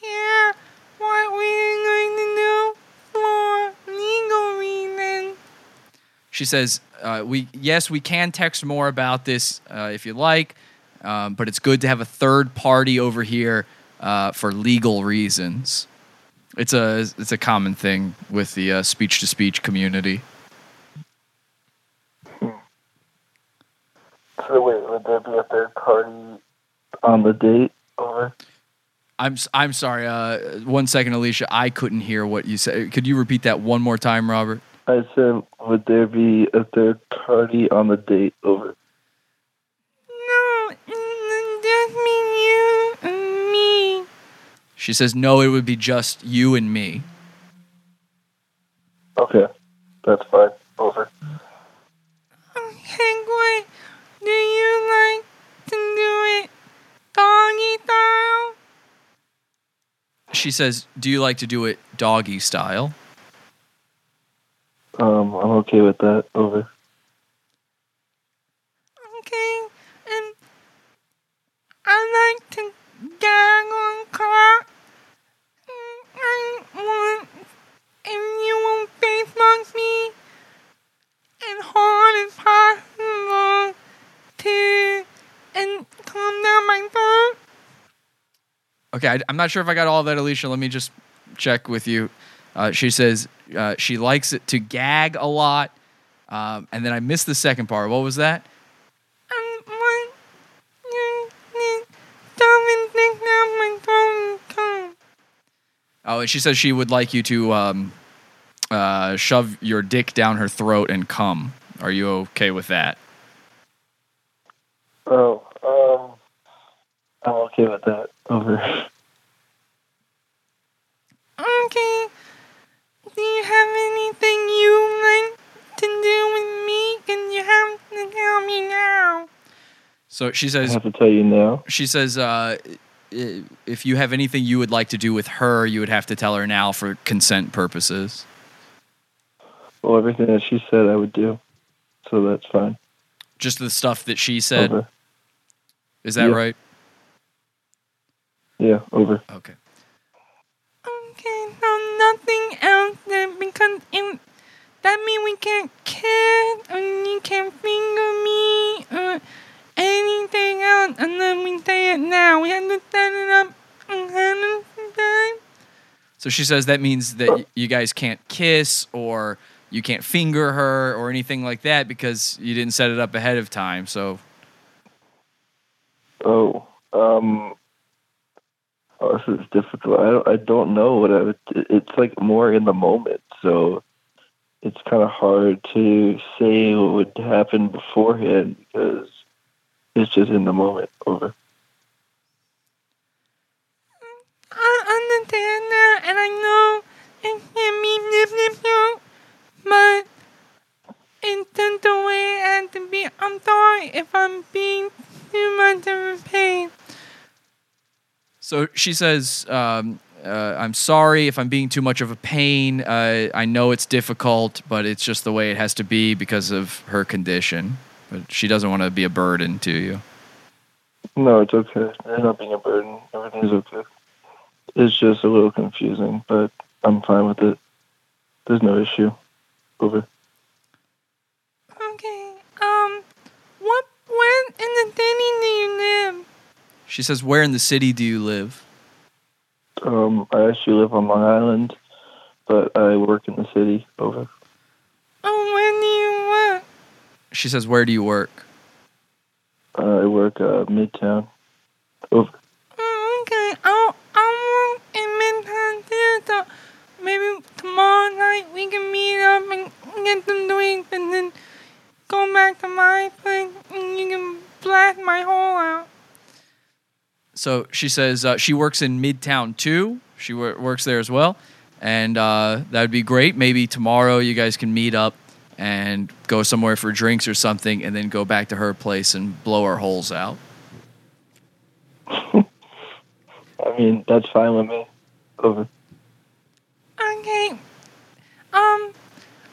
here. What we're going to do for legal reasons. She says, uh, "We yes, we can text more about this uh, if you like, um, but it's good to have a third party over here uh, for legal reasons. It's a it's a common thing with the speech to speech community." So wait, would there be a third party on the date? Over. I'm I'm sorry. Uh, one second, Alicia. I couldn't hear what you said. Could you repeat that one more time, Robert? I said, would there be a third party on the date? Over. No, mm, just me, you, and me. She says, "No, it would be just you and me." Okay, that's fine. Over. Okay, great. Do you like to do it doggy style? She says, "Do you like to do it doggy style?" Um, I'm okay with that. Over. Okay, and I like to gag on cock. Mm, I want, if you will Facebook me as hard as possible to, and calm down my throat. Okay, I, am not sure if I got all of that, Alicia. Let me just check with you. Uh, she says uh, she likes it to gag a lot, um, and then I missed the second part. What was that? Oh, and she says she would like you to um, uh, shove your dick down her throat and come. Are you okay with that? Oh, um, I'm okay with that. Over. Okay. Do you have anything you like to do with me? Can you have to tell me now? So she says, I have to tell you now. She says, uh, if you have anything you would like to do with her, you would have to tell her now for consent purposes. Well, everything that she said, I would do, so that's fine. Just the stuff that she said. Over. Is that Yeah. right? Yeah, over. Okay. Okay, so nothing else then because it, that means we can't kiss or you can't finger me or anything else and then we say it now. We to set it up time. So she says that means that you guys can't kiss or you can't finger her or anything like that because you didn't set it up ahead of time. So Oh, um, oh, this is difficult. I don't, I don't know what I would. It's like more in the moment, so it's kind of hard to say what would happen beforehand because it's just in the moment. Over. I understand that and I know it can be difficult, but it's just the way it has to be. I'm sorry if I'm being too much of a pain. So she says, um, uh, I'm sorry if I'm being too much of a pain. Uh, I know it's difficult, but it's just the way it has to be because of her condition. But she doesn't want to be a burden to you. No, it's okay. It's not being a burden. Everything's okay. It's just a little confusing, but I'm fine with it. There's no issue. Over. Okay, um, what, where in the city do you live? She says, Where in the city do you live? Um, I actually live on Long Island, but I work in the city. Over. Oh, where do you work? She says, Where do you work? Uh, I work uh, Midtown. Over. Oh, okay, I'll, I'll work in Midtown too, so maybe tomorrow night we can meet up and get some drinks and then go back to my place and you can blast my hole out. So she says uh, she works in Midtown too. She wor- works there as well. And uh, that would be great. Maybe tomorrow you guys can meet up and go somewhere for drinks or something and then go back to her place and blow our holes out. I mean, that's fine with me. Over. Okay, um,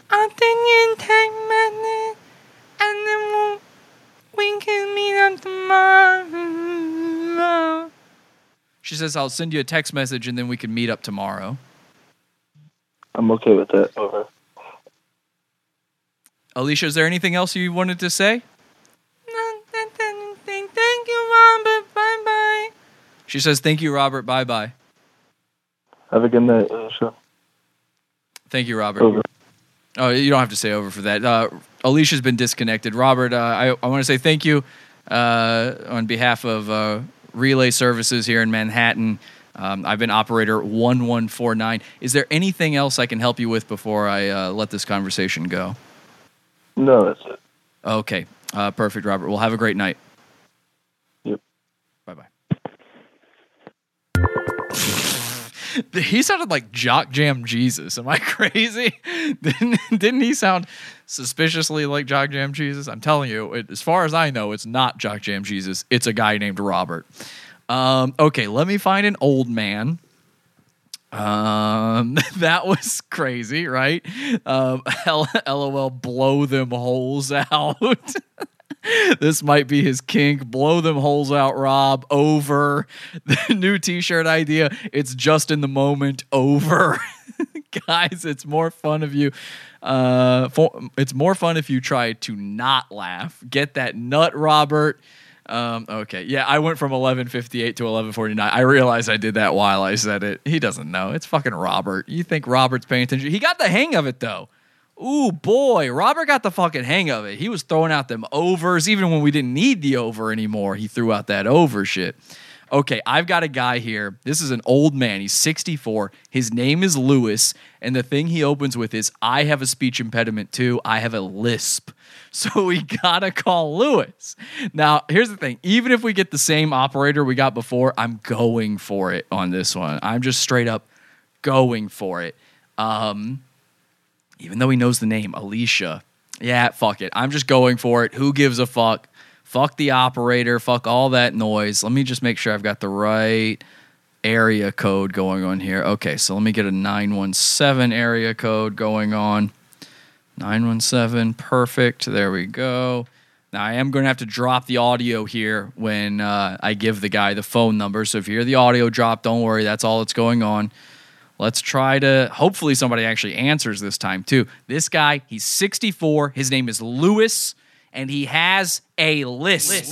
I'll send you a text message and then we'll, we can meet up tomorrow. She says, I'll send you a text message and then we can meet up tomorrow. I'm okay with that. Over. Alicia, is there anything else you wanted to say? No, that's anything. Thank you, Robert. Bye bye. She says, Thank you, Robert. Bye bye. Have a good night, Alicia. Thank you, Robert. Over. Oh, you don't have to say over for that. Uh, Alicia's been disconnected. Robert, uh, I, I want to say thank you uh, on behalf of uh, Relay Services here in Manhattan. Um, I've been operator 1149. Is there anything else I can help you with before I uh, let this conversation go? No, that's it. Okay. Uh, perfect, Robert. Well, have a great night. Yep. Bye bye. he sounded like Jock Jam Jesus. Am I crazy? didn't, didn't he sound suspiciously like Jock Jam Jesus? I'm telling you, it, as far as I know, it's not Jock Jam Jesus. It's a guy named Robert. Um, okay, let me find an old man. Um, that was crazy, right? Um, LOL, blow them holes out. this might be his kink. Blow them holes out, Rob. Over. The new t shirt idea. It's just in the moment. Over. Guys, it's more fun if you. Uh, for, it's more fun if you try to not laugh. Get that nut, Robert. Um, okay, yeah, I went from 11:58 to 11:49. I realized I did that while I said it. He doesn't know. It's fucking Robert. You think Robert's paying attention? He got the hang of it though. Ooh boy, Robert got the fucking hang of it. He was throwing out them overs even when we didn't need the over anymore. He threw out that over shit. Okay, I've got a guy here. This is an old man. He's 64. His name is Lewis, and the thing he opens with is I have a speech impediment too. I have a lisp. So we gotta call Lewis. Now, here's the thing. Even if we get the same operator we got before, I'm going for it on this one. I'm just straight up going for it. Um, even though he knows the name, Alicia. Yeah, fuck it. I'm just going for it. Who gives a fuck? Fuck the operator. Fuck all that noise. Let me just make sure I've got the right area code going on here. Okay, so let me get a 917 area code going on. 917, perfect. There we go. Now, I am going to have to drop the audio here when uh, I give the guy the phone number. So if you hear the audio drop, don't worry. That's all that's going on. Let's try to. Hopefully, somebody actually answers this time too. This guy, he's 64. His name is Lewis, and he has a list. List.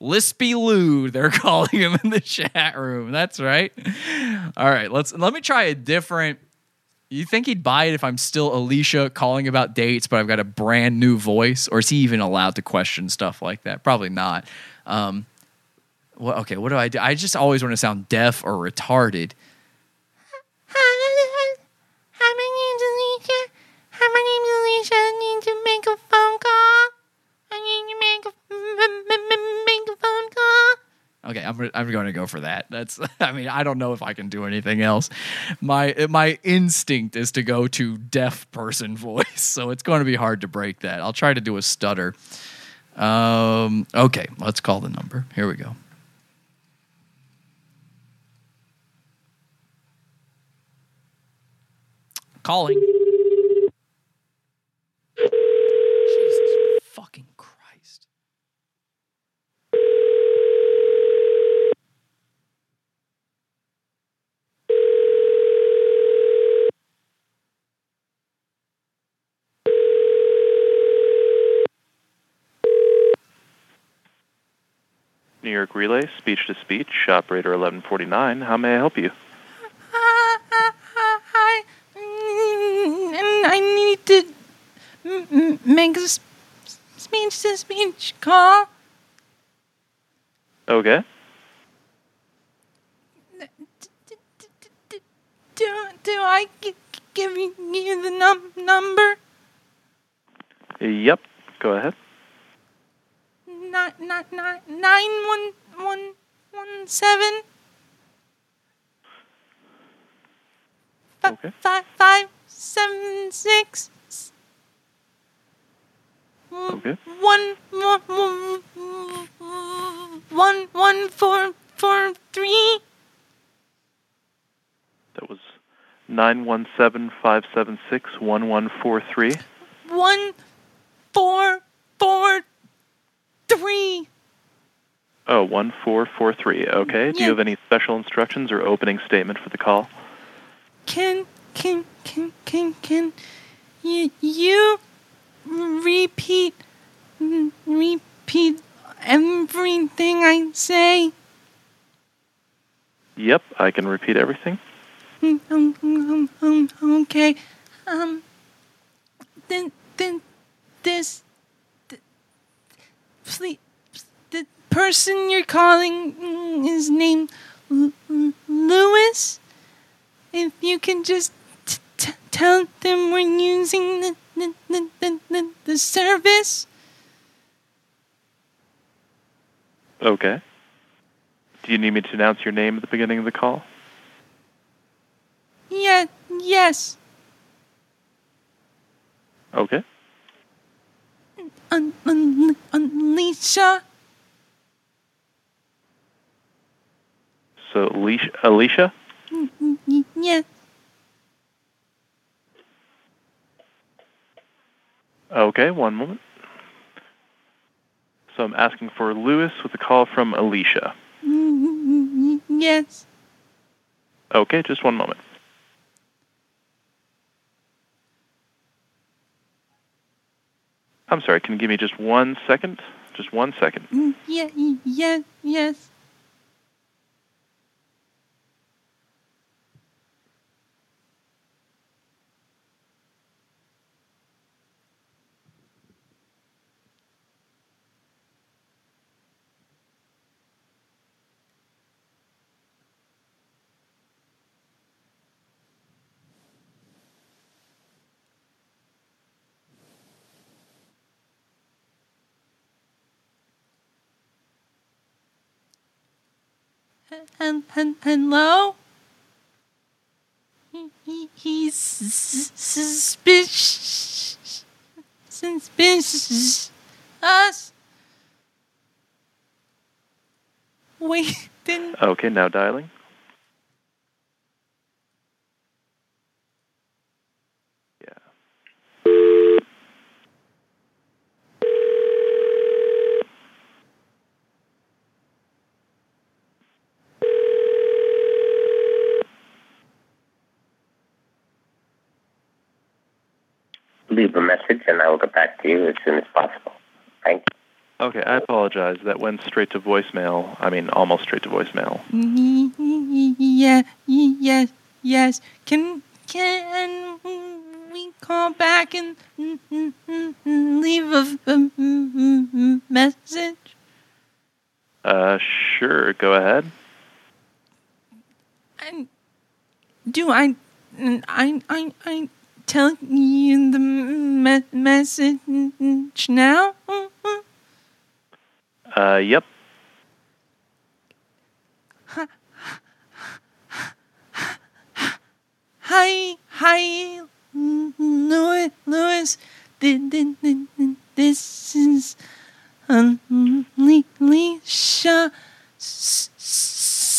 Lispy Lou, they're calling him in the chat room. That's right. All right, let's let me try a different. You think he'd buy it if I'm still Alicia calling about dates, but I've got a brand new voice, or is he even allowed to question stuff like that? Probably not. Um, what, okay, what do I do? I just always want to sound deaf or retarded. Okay, I'm I'm going to go for that. That's I mean I don't know if I can do anything else. My my instinct is to go to deaf person voice, so it's going to be hard to break that. I'll try to do a stutter. Um, okay, let's call the number. Here we go. Calling. Jesus fucking Christ. New York Relay, speech to speech, operator 1149. How may I help you? Hi. Mm, I need to make a speech to speech call. Okay. Do, do I g- give you you the num- number? Yep. Go ahead. Nine, nine, nine, nine, one, one, one, seven. Okay. Five, five, seven, six. Okay. One, one, one, one, one, four, four, three. That was 917 576 1143. One, four, four, three. Oh, 1443. Okay. Do you have any special instructions or opening statement for the call? Can, can, can, can, can you, you repeat, repeat everything I say? Yep, I can repeat everything. Um, um, um, okay. Um, then, then, this, th- please, the person you're calling mm, is named L- L- Lewis. If you can just t- t- tell them we're using the, the, the, the, the, the service. Okay. Do you need me to announce your name at the beginning of the call? Yeah, yes. Okay. Un- un- Alicia. So, Alicia? Alicia? Y- Yes. Okay, one moment. So I'm asking for Lewis with a call from Alicia. Yes. Okay, just one moment. I'm sorry, can you give me just one second? Just one second. Mm, Yeah, yeah, yes. Hel- hel- Hello? He- he- He's suspicious. Suspicious. Us. Wait, then. Okay, now dialing. Leave a message and I will get back to you as soon as possible. Thank you. Okay, I apologize. That went straight to voicemail. I mean, almost straight to voicemail. Yeah, yes, yes. Can can we call back and leave a, a message? Uh, sure. Go ahead. And do I I I I tell you the me- message now? Uh, yep. Hi, hi, Louis, Louis. Th- th- th- th- This is um, Leisha.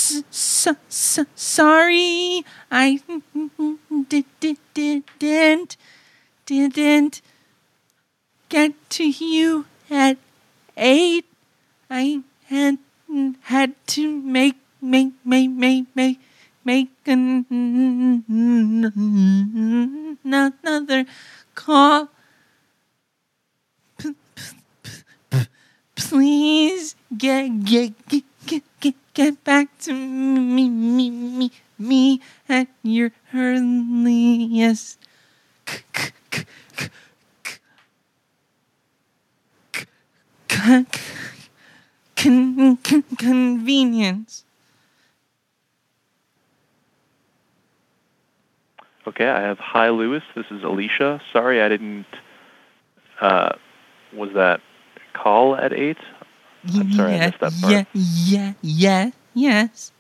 S- s- s- s- sorry, I did, did, didn't didn't get to you at eight. I had had to make make make make make make an- another call. P- p- p- Please get get get get back to me me me me at your earliest con- con- convenience. Okay, I have Hi Lewis. This is Alicia. Sorry, I didn't. Uh, was that call at eight? I'm sorry, I missed that part. yeah, yeah, yeah, yes.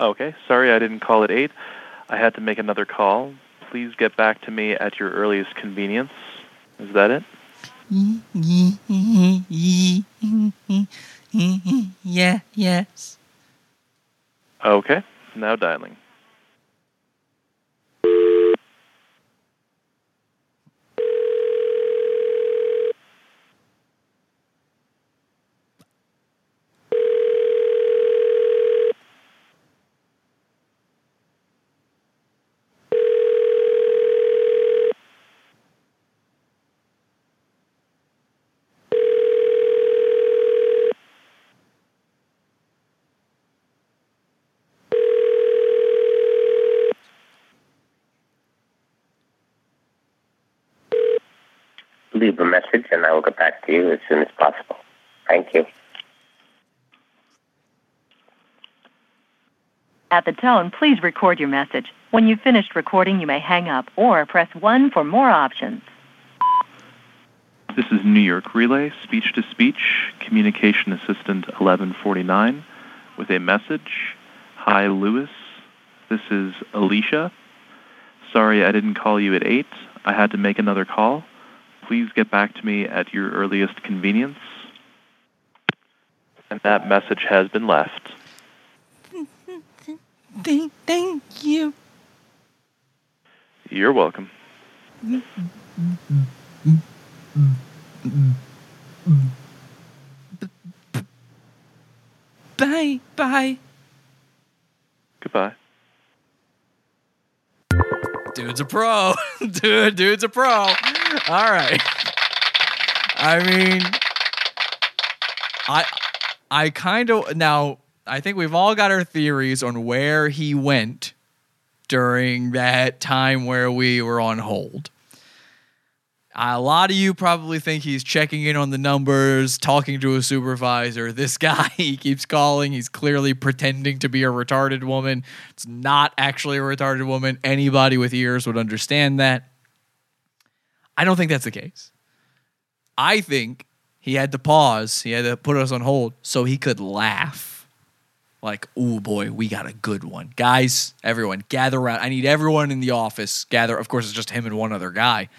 Okay, sorry, I didn't call at eight. I had to make another call. Please get back to me at your earliest convenience. Is that it? Yeah, yes. Okay, now dialing. Leave a message and I will get back to you as soon as possible. Thank you. The tone, please record your message. When you've finished recording, you may hang up or press 1 for more options. This is New York Relay, speech to speech, communication assistant 1149, with a message. Hi, Lewis. This is Alicia. Sorry I didn't call you at 8. I had to make another call. Please get back to me at your earliest convenience. And that message has been left. Thank, thank you. You're welcome. Bye, bye. Goodbye. Dude's a pro. Dude, dude's a pro. All right. I mean, I I kind of now I think we've all got our theories on where he went during that time where we were on hold. A lot of you probably think he's checking in on the numbers, talking to a supervisor. This guy he keeps calling, he's clearly pretending to be a retarded woman. It's not actually a retarded woman. Anybody with ears would understand that. I don't think that's the case. I think he had to pause, he had to put us on hold so he could laugh. Like, oh boy, we got a good one. Guys, everyone, gather around. I need everyone in the office. Gather. Of course, it's just him and one other guy,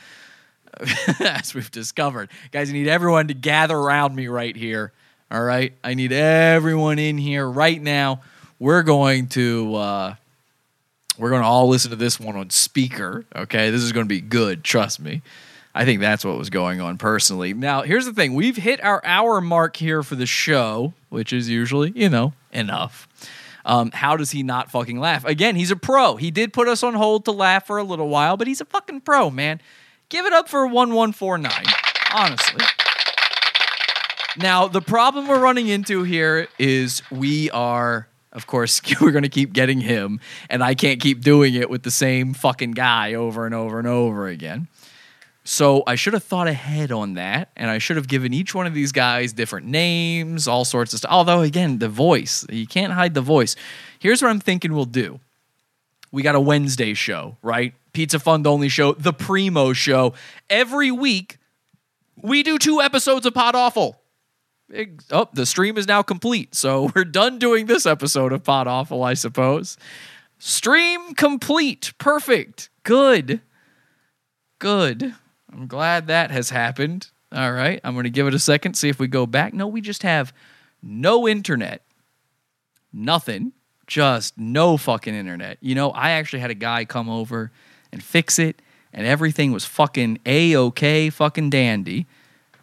as we've discovered. Guys, I need everyone to gather around me right here. All right. I need everyone in here right now. We're going to uh, we're going to all listen to this one on speaker. Okay, this is going to be good. Trust me. I think that's what was going on personally. Now, here's the thing: we've hit our hour mark here for the show, which is usually, you know, enough. Um, how does he not fucking laugh? Again, he's a pro. He did put us on hold to laugh for a little while, but he's a fucking pro, man. give it up for 1149, honestly. Now, the problem we're running into here is we are, of course, we're going to keep getting him, and I can't keep doing it with the same fucking guy over and over and over again. So I should have thought ahead on that, and I should have given each one of these guys different names, all sorts of stuff. Although, again, the voice, you can't hide the voice. Here's what I'm thinking we'll do we got a Wednesday show, right? Pizza Fund only show, the Primo show. Every week, we do two episodes of Pod Awful. Oh, the stream is now complete. So we're done doing this episode of Pod Awful, I suppose. Stream complete. Perfect. Good. Good. I'm glad that has happened. All right. I'm going to give it a second, see if we go back. No, we just have no internet. Nothing. Just no fucking internet. You know, I actually had a guy come over and fix it, and everything was fucking A OK, fucking dandy.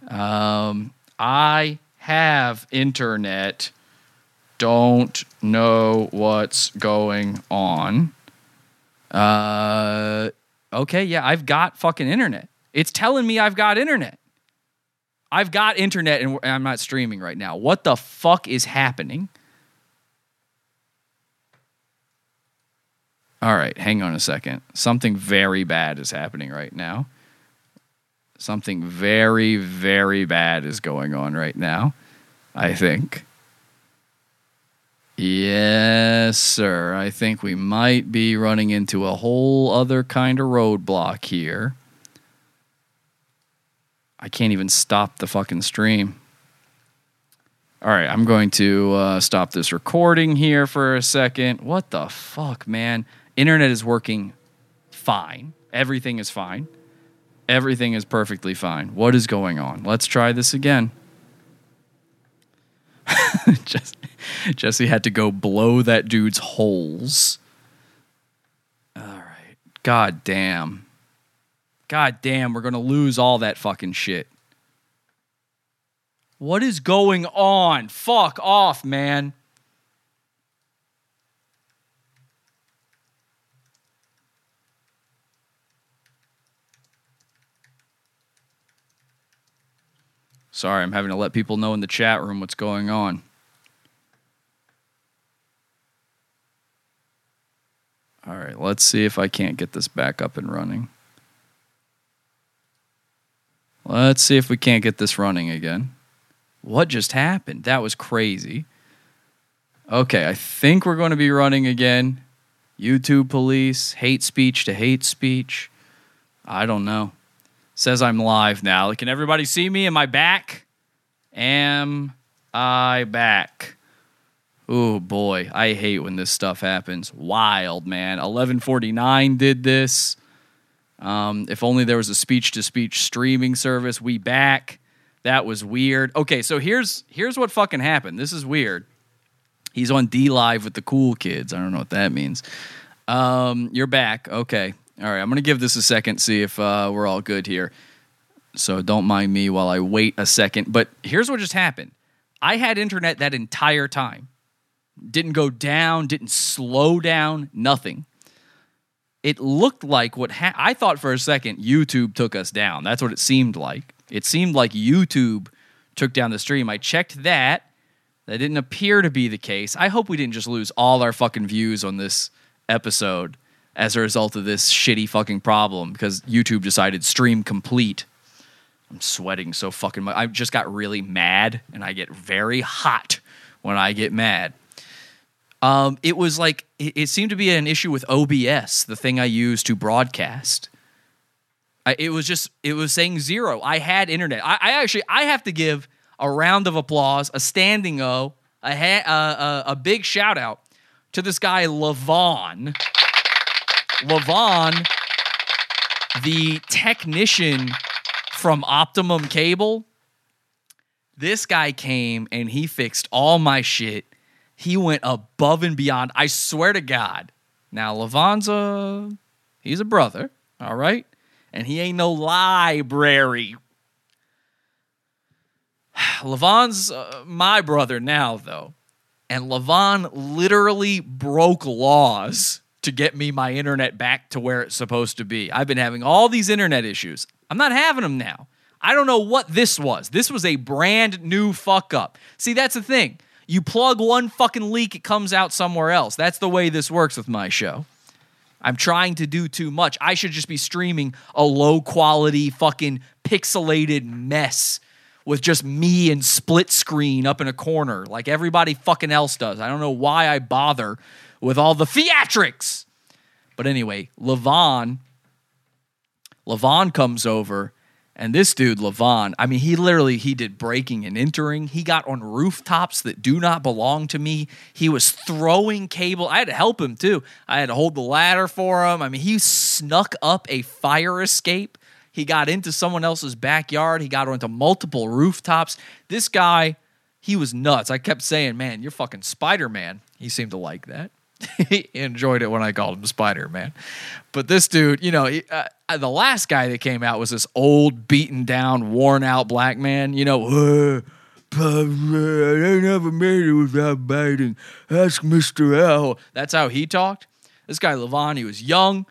Um, I have internet. Don't know what's going on. Uh, okay, yeah, I've got fucking internet. It's telling me I've got internet. I've got internet and I'm not streaming right now. What the fuck is happening? All right, hang on a second. Something very bad is happening right now. Something very, very bad is going on right now, I think. Yes, sir. I think we might be running into a whole other kind of roadblock here. I can't even stop the fucking stream. All right, I'm going to uh, stop this recording here for a second. What the fuck, man? Internet is working fine. Everything is fine. Everything is perfectly fine. What is going on? Let's try this again. Jesse, Jesse had to go blow that dude's holes. All right. God damn. God damn, we're going to lose all that fucking shit. What is going on? Fuck off, man. Sorry, I'm having to let people know in the chat room what's going on. All right, let's see if I can't get this back up and running. Let's see if we can't get this running again. What just happened? That was crazy. Okay, I think we're going to be running again. YouTube police, hate speech to hate speech. I don't know. Says I'm live now. Can everybody see me? Am I back? Am I back? Oh boy, I hate when this stuff happens. Wild, man. 1149 did this. Um, if only there was a speech to speech streaming service. We back. That was weird. Okay, so here's here's what fucking happened. This is weird. He's on DLive with the cool kids. I don't know what that means. Um, you're back. Okay. All right. I'm gonna give this a second. See if uh, we're all good here. So don't mind me while I wait a second. But here's what just happened. I had internet that entire time. Didn't go down. Didn't slow down. Nothing it looked like what ha- I thought for a second YouTube took us down. That's what it seemed like. It seemed like YouTube took down the stream. I checked that. That didn't appear to be the case. I hope we didn't just lose all our fucking views on this episode as a result of this shitty fucking problem because YouTube decided stream complete. I'm sweating so fucking much. I just got really mad and I get very hot when I get mad. Um, it was like it, it seemed to be an issue with OBS, the thing I use to broadcast. I, it was just it was saying zero. I had internet. I, I actually I have to give a round of applause, a standing O, a ha- uh, a, a big shout out to this guy Levon. Levon, the technician from Optimum Cable. This guy came and he fixed all my shit he went above and beyond. I swear to God. Now, Levon's a he's a brother, all right, and he ain't no library. Levon's uh, my brother now, though, and Levon literally broke laws to get me my internet back to where it's supposed to be. I've been having all these internet issues. I'm not having them now. I don't know what this was. This was a brand new fuck up. See, that's the thing. You plug one fucking leak, it comes out somewhere else. That's the way this works with my show. I'm trying to do too much. I should just be streaming a low quality, fucking pixelated mess with just me and split screen up in a corner like everybody fucking else does. I don't know why I bother with all the theatrics. But anyway, Levon, Levon comes over and this dude, Levon, I mean, he literally he did breaking and entering. He got on rooftops that do not belong to me. He was throwing cable. I had to help him too. I had to hold the ladder for him. I mean, he snuck up a fire escape. He got into someone else's backyard. He got onto multiple rooftops. This guy, he was nuts. I kept saying, "Man, you're fucking Spider-Man." He seemed to like that. he enjoyed it when I called him Spider Man. But this dude, you know, he, uh, the last guy that came out was this old, beaten down, worn out black man. You know, uh, I never made it without Biden. Ask Mr. L. That's how he talked. This guy Levon, he was young.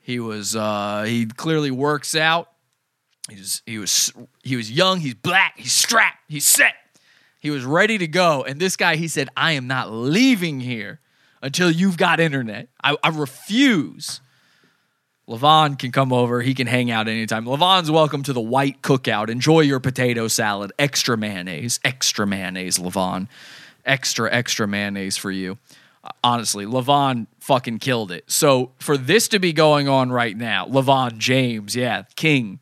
He was uh, he clearly works out. He was he was he was young. He's black. He's strapped. He's set. He was ready to go. And this guy, he said, "I am not leaving here until you've got internet. I, I refuse." Levon can come over. He can hang out anytime. Levon's welcome to the white cookout. Enjoy your potato salad. Extra mayonnaise. Extra mayonnaise, Levon. Extra, extra mayonnaise for you. Honestly, Levon fucking killed it. So for this to be going on right now, Levon James, yeah, king.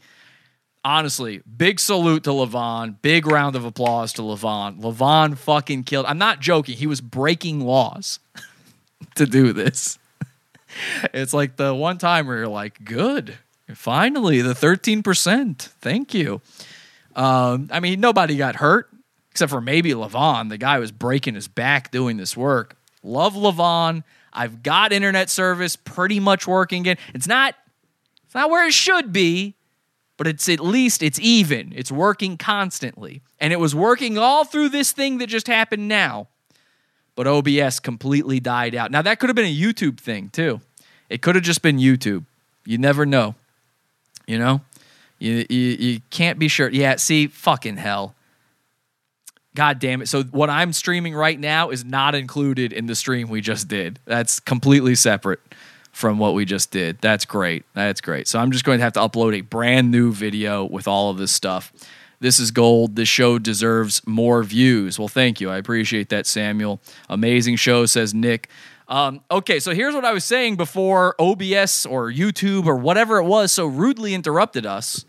Honestly, big salute to Levon. Big round of applause to Levon. Levon fucking killed. I'm not joking. He was breaking laws to do this. It's like the one time where you're like, good, finally, the 13%. Thank you. Um, I mean, nobody got hurt except for maybe Levon. The guy was breaking his back doing this work. Love Levon. I've got internet service pretty much working again. It's not it's not where it should be, but it's at least it's even. It's working constantly. And it was working all through this thing that just happened now but OBS completely died out. Now, that could have been a YouTube thing too. It could have just been YouTube. You never know. You know? You, you, you can't be sure. Yeah, see, fucking hell. God damn it. So, what I'm streaming right now is not included in the stream we just did. That's completely separate from what we just did. That's great. That's great. So, I'm just going to have to upload a brand new video with all of this stuff. This is gold. This show deserves more views. Well, thank you. I appreciate that, Samuel. Amazing show, says Nick. Um, okay, so here's what I was saying before OBS or YouTube or whatever it was so rudely interrupted us.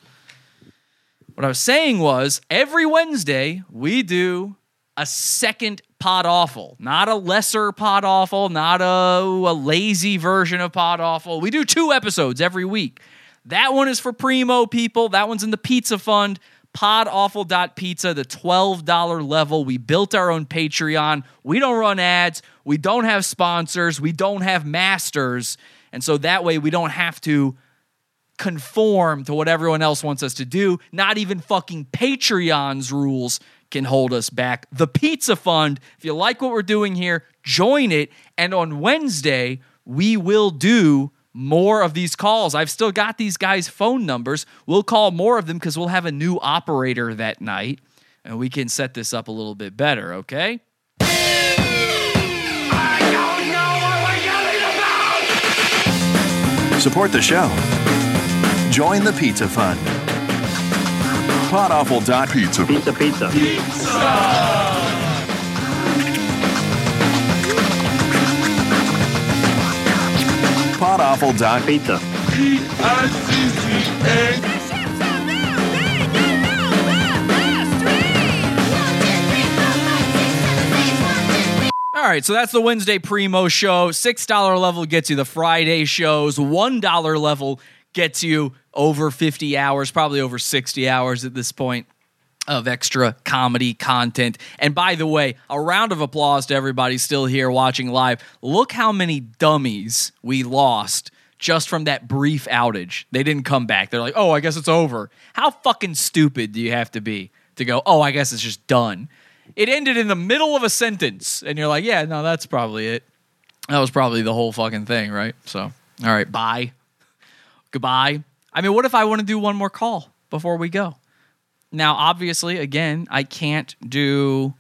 What I was saying was every Wednesday we do a second Pod Awful, not a lesser Pod Awful, not a, a lazy version of Pod Awful. We do two episodes every week. That one is for primo people. That one's in the pizza fund podawful.pizza, the $12 level. We built our own Patreon. We don't run ads. We don't have sponsors. We don't have masters. And so that way we don't have to conform to what everyone else wants us to do. Not even fucking Patreon's rules can hold us back. The Pizza Fund, if you like what we're doing here, join it. And on Wednesday, we will do more of these calls. I've still got these guys' phone numbers. We'll call more of them because we'll have a new operator that night and we can set this up a little bit better, okay? Support the show. Join the Pizza Fund. Podawful.pizza. Pizza, pizza. Pizza! podawful.pizza. All right, so that's the Wednesday Primo show. $6 level gets you the Friday shows. $1 level gets you over 50 hours, probably over 60 hours at this point of extra comedy content. And by the way, a round of applause to everybody still here watching live. Look how many dummies we lost just from that brief outage. They didn't come back. They're like, oh, I guess it's over. How fucking stupid do you have to be to go, oh, I guess it's just done? It ended in the middle of a sentence, and you're like, yeah, no, that's probably it. That was probably the whole fucking thing, right? So, all right, bye. Goodbye. I mean, what if I want to do one more call before we go? Now, obviously, again, I can't do.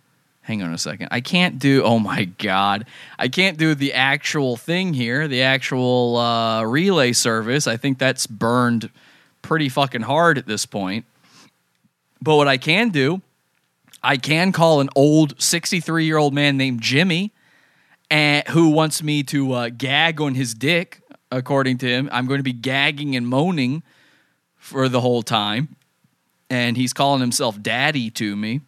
Hang on a second. I can't do. Oh my God. I can't do the actual thing here, the actual uh, relay service. I think that's burned pretty fucking hard at this point. But what I can do, I can call an old 63 year old man named Jimmy and who wants me to uh, gag on his dick, according to him. I'm going to be gagging and moaning for the whole time. And he's calling himself daddy to me.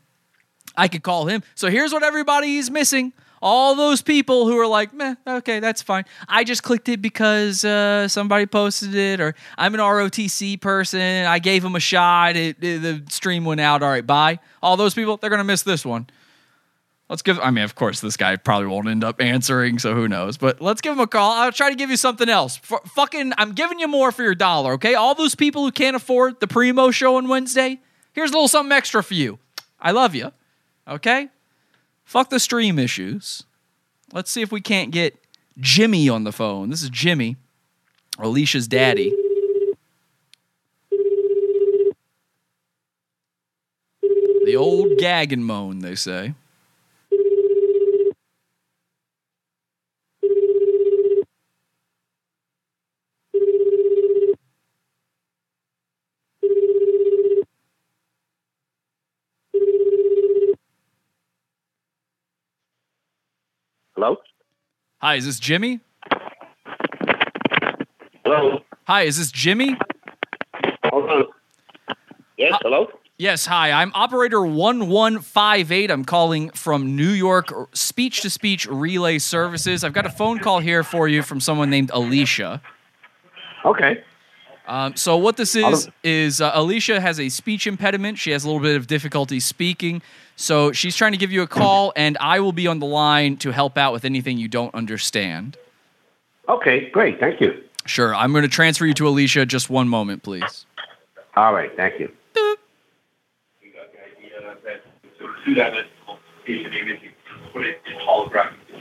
I could call him. So here's what everybody is missing. All those people who are like, meh, okay, that's fine. I just clicked it because uh, somebody posted it, or I'm an ROTC person. I gave him a shot. It, it- the stream went out. All right, bye. All those people, they're going to miss this one. Let's give, I mean, of course, this guy probably won't end up answering, so who knows. But let's give him a call. I'll try to give you something else. F- fucking, I'm giving you more for your dollar, okay? All those people who can't afford the Primo show on Wednesday, here's a little something extra for you. I love you, okay? Fuck the stream issues. Let's see if we can't get Jimmy on the phone. This is Jimmy, Alicia's daddy. The old gag and moan, they say. Hello? Hi, is this Jimmy? Hello? Hi, is this Jimmy? Hold on. Yes, hello? Yes, hi. I'm operator 1158. I'm calling from New York speech to speech relay services. I've got a phone call here for you from someone named Alicia. Okay. Um, so what this is is uh, Alicia has a speech impediment. She has a little bit of difficulty speaking, so she's trying to give you a call, and I will be on the line to help out with anything you don't understand. Okay, great. Thank you. Sure, I'm going to transfer you to Alicia. Just one moment, please. All right, thank you.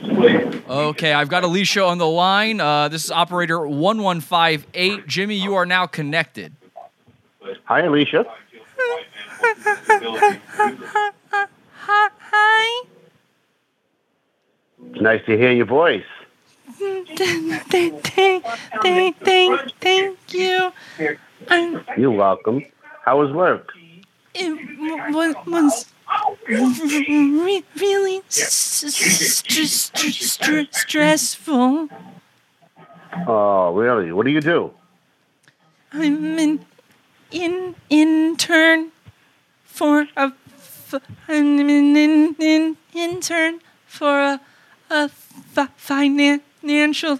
Okay, I've got Alicia on the line. Uh, this is operator 1158. Jimmy, you are now connected. Hi, Alicia. Hi. It's nice to hear your voice. Thank, thank, thank, thank, thank you. I'm, You're welcome. How was work? it was, was re- really s- s- st- st- stressful. Oh, really? What do you do? I'm an in intern for a f- I'm an in, in, intern for a a financial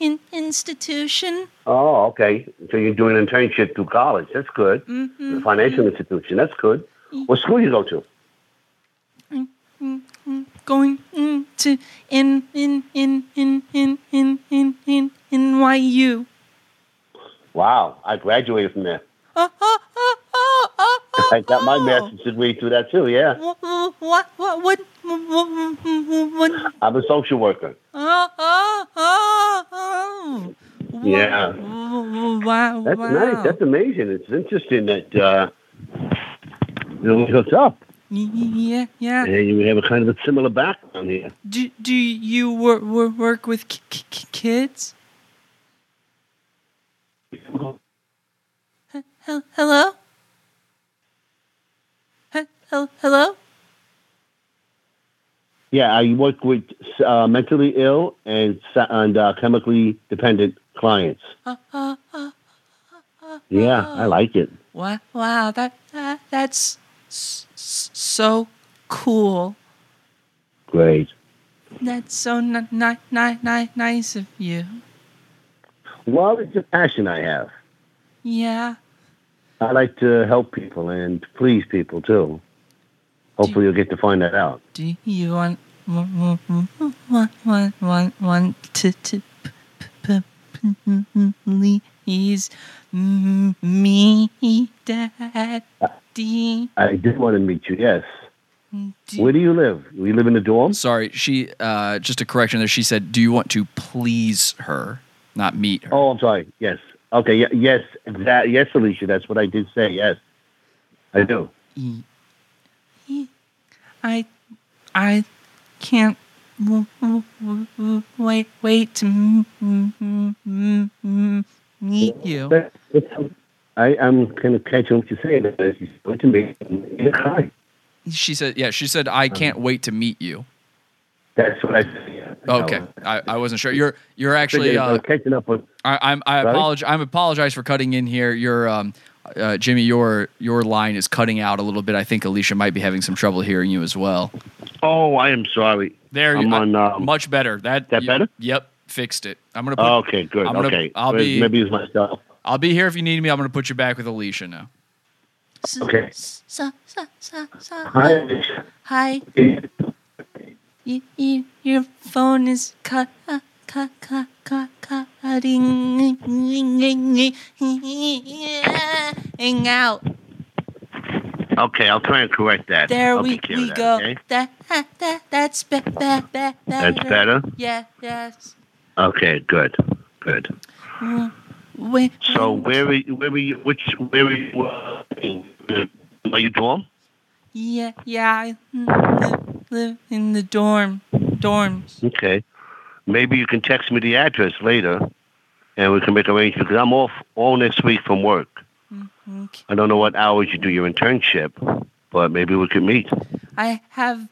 in, institution. Oh, okay. So you're doing an internship through college. That's good. Mhm. The financial institution. That's good. What school you go to? Going mm, to in in in in in in in in NYU. Wow, I graduated from there. Oh, oh, oh, oh, oh, oh, I got my master's degree through that too. Yeah, What what what what what I'm a social worker. oh oh oh oh Yeah, wow that's wow nice. That's amazing. It's interesting that uh, you know, we up, yeah yeah and you have a kind of a similar background here. do do you work work, work with k- k- kids He- hello He- hello Yeah, I work with uh, mentally ill and and uh, chemically dependent clients. uh, Yeah, I like it. wow wow that, that that's so cool Great. That's so ni- ni- ni- ni- nice of you. Well, it's a passion I have. Yeah. I like to help people and please people too. Hopefully, you'll get to find that out. Do you want want want want want, want to to p- p- please me, Daddy? I did want to meet you. Yes. Where do you live? We live in the dorm. Sorry, she uh, just a correction there. She said, "Do you want to please her, not meet her?" Oh, I'm sorry. Yes. Okay. y- Yes. That. Yes, Alicia. That's what I did say. Yes, I do. I I can't w- w- w- w- wait wait to m- m- m- m- m- meet you. That- that's- I, I'm kind of catching what you're saying. As you spoke to me, and hi. She said, "Yeah." She said, "I can't wait to meet you." That's what I said. Yeah. Okay, I, I wasn't sure. You're you're actually. Figured I Uh, catching up with. I, I'm I apologize. I'm apologize for cutting in here. Your um, uh, Jimmy, your your line is cutting out a little bit. I think Alicia might be having some trouble hearing you as well. Oh, I am sorry. There, I'm you on. Um, much better. That that y- better? Yep, fixed it. I'm gonna. Put, oh, okay, good. I'm gonna- okay. I'll be Maybe it's myself. I'll be here if you need me. I'm gonna put you back with Alicia now. Okay. So, so, so, so, Hi, Alicia. Hi. You, you, your phone is cut, uh, cut, cut, cut, cutting out. Okay, I'll try and correct that. There I'll we, take care of we that, go. okay? That, that, that, that's be, be, be, That's better? Yeah, yes. Okay, good, good. Uh, When, So where are you, where are you, which, where are you, uh, are you dorm? yeah, yeah, I live, live in the dorm, dorms. Okay. Maybe you can text me the address later, and we can make arrangements, because I'm off all next week from work. Okay. I don't know what hours you do your internship, but maybe we could meet. I have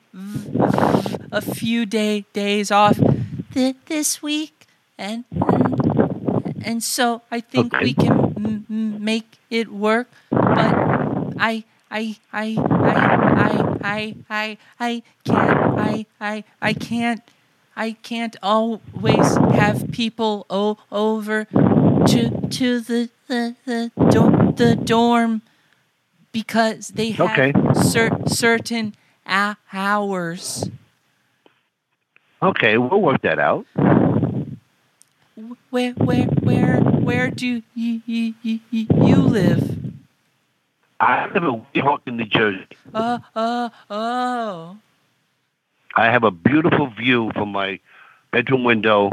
a few day days off th- this week, and and, so I think we can m- m- make it work. But I I I I I I I can't I I I can't I can't always have people o- over to to the the the, do- the dorm because they have Okay. cer- certain a- hours. Okay, we'll work that out. Where where where where do you you, you, you live? I live in Weehawken, New Jersey. Uh uh oh. I have a beautiful view from my bedroom window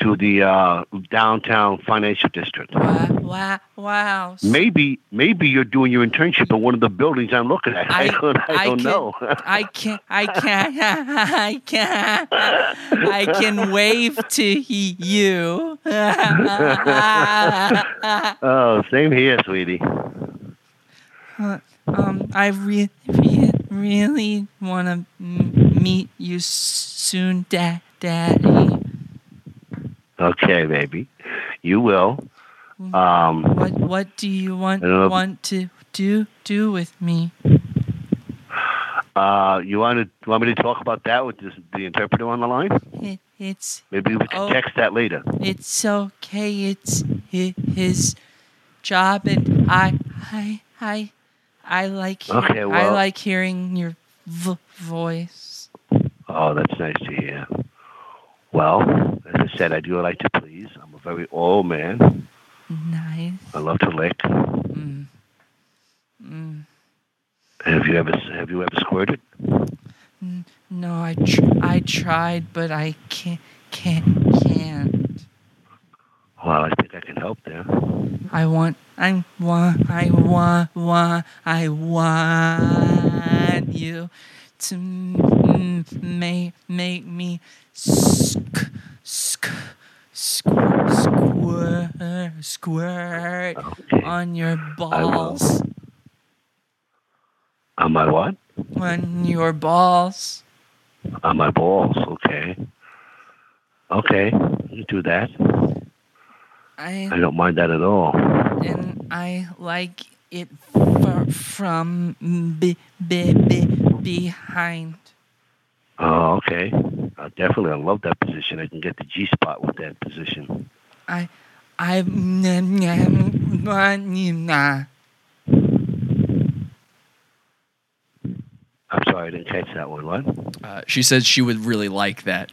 to the uh, downtown financial district. Wow wow. wow. Maybe, maybe you're doing your internship in one of the buildings I'm looking at. I, don't, I don't can, know. I can I can I can I can wave to you. oh, same here, sweetie. Uh, um, I re- re- really want to m- meet you soon, da- Daddy. Okay, baby, you will. Um, What What do you want I don't know. want to do do with me? uh, you want to want me to talk about that with this, the interpreter on the line? It, it's Maybe we can Oh. text that later. it's okay. It's his job, and I I I I like Okay, I like hearing your v- voice. Oh, that's nice to hear. Well, as I said, I do like to please. I'm a very old man. Nice. I love to lick. Mm. Mm. Have you ever have you ever squirted? No, I tr- I tried, but I can't can't can't. Well, I think I can help there. I want I want I want want I want you to make make me sk sk squirt squirt squirt on your balls On my what? on your balls. On my balls. Okay. Okay, you do that. I I don't mind that at all. and I like it f- from be, be, be, behind. Oh, okay. Uh, definitely, I love that position. I can get the G spot with that position. I I, I'm sorry, I didn't catch that one. What? Uh, she said she would really like that.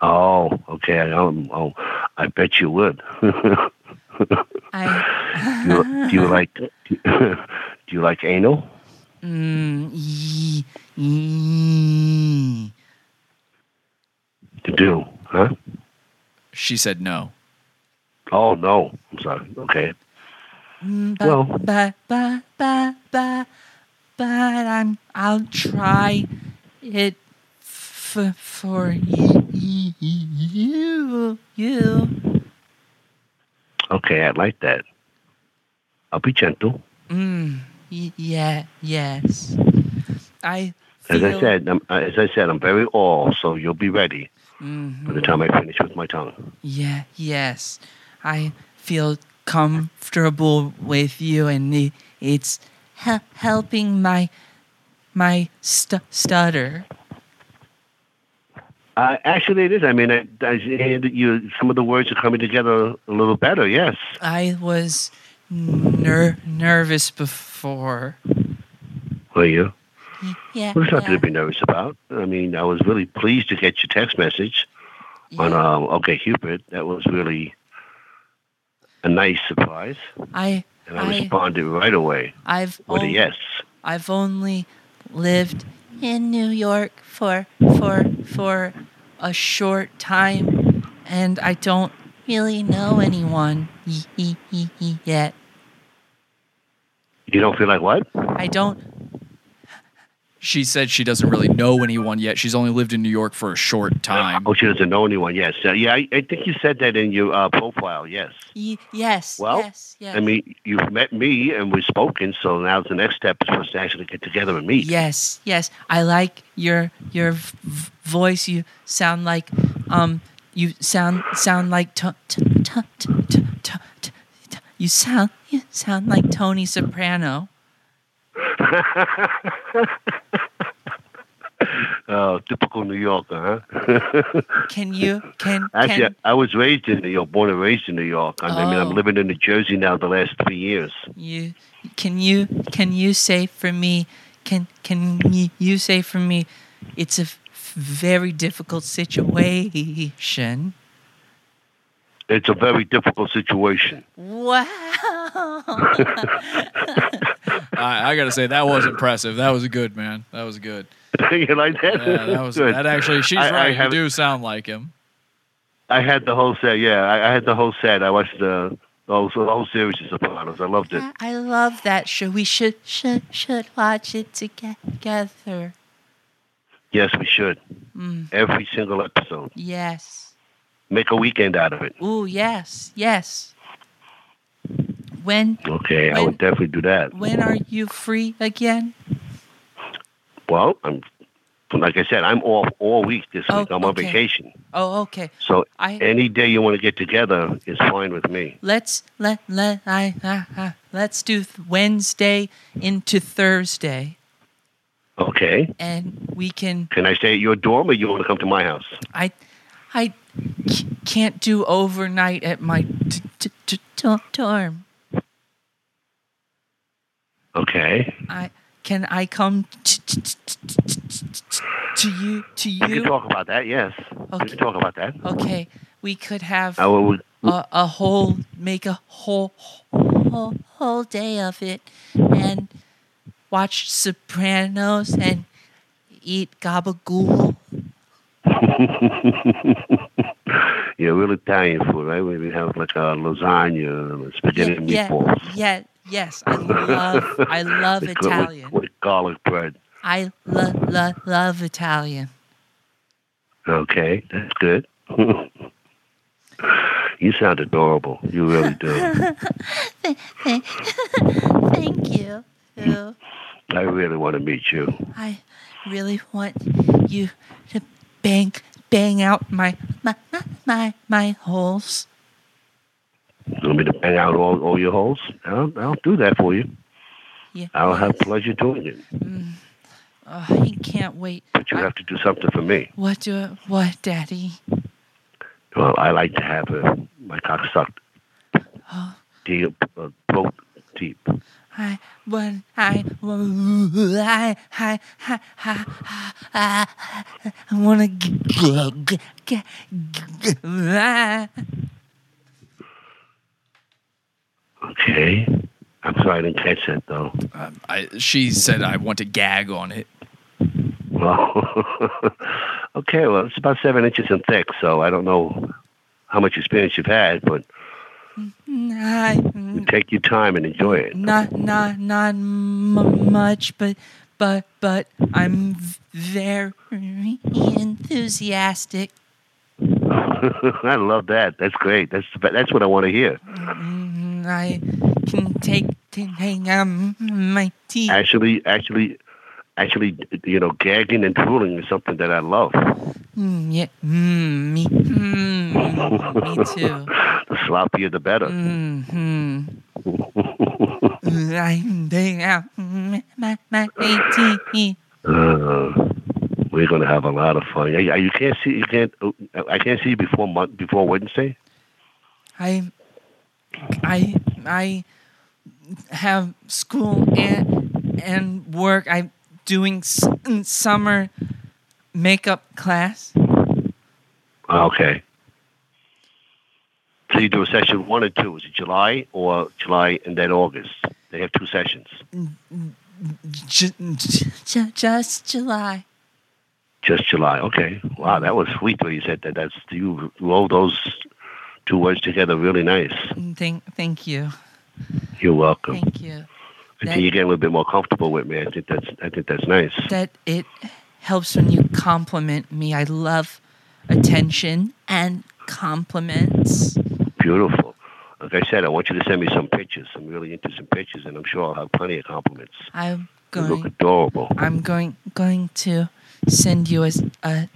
Oh, okay. I, um, oh, I bet you would. I do, you, do you like do you, like anal? Mm, ye- ye- To do, huh? She said no. Oh no. I'm sorry. Okay. Mm, but, Well- but, but, but, but, but I'm, I'll try it f- for you, you, you. Okay, I like that. I'll be gentle. Mm, y- yeah, yes. I As I said, I'm, as I said, I'm very all, so you'll be ready Mhm. by the time I finish with my tongue. Yeah, yes. I feel comfortable with you, and it's he- helping my my stu- stutter. Uh, actually, it is. I mean, I, I that you some of the words are coming together a little better. Yes. I was ner- nervous before. Were you? Yeah. Well, there's nothing yeah. to be nervous about. I mean, I was really pleased to get your text message yeah. on um, OKCupid. That was really a nice surprise, I and I, I responded right away I've with a yes. I've only lived in New York for for for a short time, and I don't really know anyone yet. You don't feel like what? I don't. She said she doesn't really know anyone yet. She's only lived in New York for a short time. Oh, she doesn't know anyone. Yes. Uh, yeah, I, I think you said that in your uh, profile. Yes. Y- yes. Well, yes. Yes. I mean, you've met me and we've spoken, so now the next step is for us to actually get together and meet. Yes, yes. I like your your v- v- voice. You sound like um you sound sound like to, to, to, to, to, to, to, to- you sound you sound like Tony Soprano. Oh, typical New Yorker, huh? Can you can Actually, can I was raised in New York, born and raised in New York. I mean, Oh. I'm living in New Jersey now the last three years. you can you can you say for me can can you, say for me it's a very difficult situation. It's a very difficult situation. Wow. I, I gotta say that was impressive. That was good, man. That was good. you like that? Yeah, that was Good. that. Actually, she's I- I right. you have- do sound like him. I had the whole set. Yeah, I, I had the whole set. I watched the, the, whole, the whole series of Sopranos. I loved it. I love that show. We should should should watch it together. Yes, we should. Mm. Every single episode. Yes. Make a weekend out of it. Ooh, yes, yes. When Okay, I would definitely do that. when are you free again? Well, I'm like I said, I'm off all week this Oh, week. I'm on vacation. Oh, okay. So I- any day you want to get together is fine with me. Let's let let I uh, uh, let's do Wednesday into Thursday, Okay. and we can. Can I stay at your dorm or you want to come to my house? I I can't do overnight at my t- t- t- t- dorm. Okay. I can I come to you to We can talk about that, yes. We can talk about that. Okay, we could have I a, a whole make a whole whole whole day of it and watch Sopranos and eat gabagool. yeah, real Italian food, right? We have like a lasagna and spaghetti and yeah, meatballs. yeah, yes. I love I love With- with- Italian. With, garlic bread. I lo- lo- love Italian. Okay, that's good. you sound adorable. You really do. Thank you. I really want to meet you. I really want you to bang bang out my my my my, my holes. You want me to bang out all, all your holes? I'll, I'll do that for you. Yeah. I'll have pleasure doing it. Mm. Oh, I can't wait. But you have to do something for me. What do what, Daddy? Well, I like to have uh, my cock sucked Oh, deep, uh, both deep. I when I I I I I, I, I wanna get get get. Okay. I'm sorry, I didn't catch that though. Um, I, she said I want to gag on it. Well, okay. Well, it's about seven inches in thick, so I don't know how much experience you've had, but You take your time and enjoy it. not not not m- much, but but but I'm very enthusiastic. I love that. That's great. That's that's what I want to hear. Mm, I can take take um my teeth. Actually, actually, actually, you know, gagging and drooling is something that I love. Mm, yeah, mm, me, mm, me too. the sloppier, the better. Mm-hmm. I'm out my my, my. Uh, we're gonna have a lot of fun. You, you can't see. You can't. I can't see you before month before Wednesday. I I I have school and and work. I'm doing s- summer makeup class. Uh, okay. So you do a session one and two. Is it July or July and then August? They have two sessions. J- j- just July. Just July. Okay. Wow, that was sweet when you said that. That's you rolled those two words together really nice. Thank thank you. You're welcome. Thank you. Until you get a little bit more comfortable with me, I think that's I think that's nice. That it helps when you compliment me. I love attention and compliments. Beautiful. Like I said, I want you to send me some pictures. I'm really into some pictures, and I'm sure I'll have plenty of compliments. I'm You look going. adorable. I'm going going to send you a, a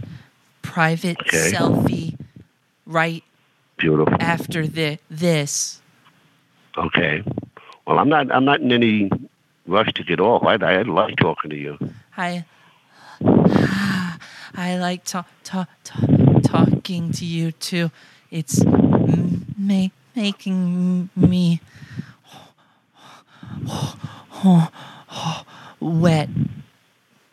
private Okay. selfie right Beautiful. after the, this. Okay. Well, I'm not. I'm not in any rush to get off. I I like talking to you. I I like ta- ta- ta- talking to you too. It's ma- making me wet.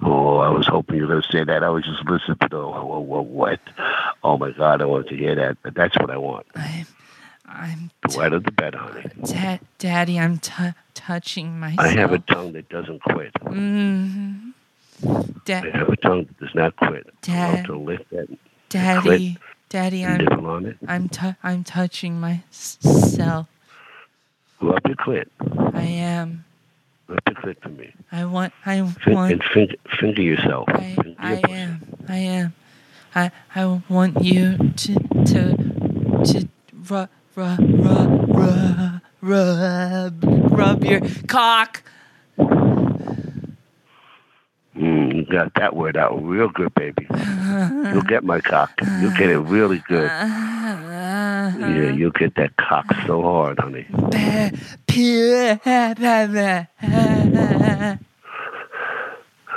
Oh, I was hoping you were going to say that. I was just listening to the oh, oh, oh, what. Oh my God, I wanted to hear that. But that's what I want. I'm The wetter, the better, honey. da- daddy. I'm t- touching myself. I have a tongue that doesn't quit. Mm, da- I have a tongue that does not quit. Want to lift that daddy, daddy. I'm. I'm t- I'm touching myself. Rub your clit. I am. Rub your clit for me. I want. I Fin- want. and finger, finger yourself. I, Finger I am. I am. I I want you to to to rub rub rub rub rub rub your cock. Mm, you got that word out real good, baby. You'll get my cock. You'll get it really good. Yeah, you'll get that cock so hard, honey.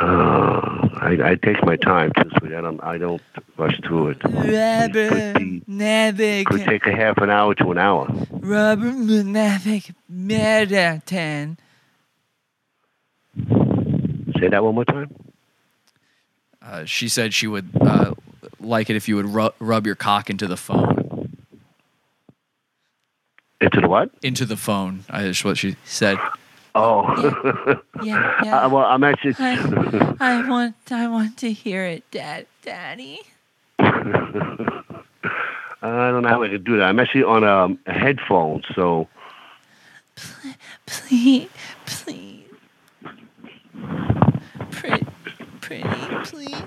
Oh, I, I take my time too, sweetie. I don't, I don't rush through it. Rubber Navic Could take a half an hour to an hour. Rubber Navic Marathon. Say that one more time. Uh, she said she would uh, like it if you would ru- rub your cock into the phone. Into the what? Into the phone. Uh, Is what she said. Oh. Yeah, yeah. Uh, well, I'm actually. I, I want I want to hear it, Dad, Daddy. I don't know how I can do that. I'm actually on um, a headphone, so Please, please. Pretty, pretty, please.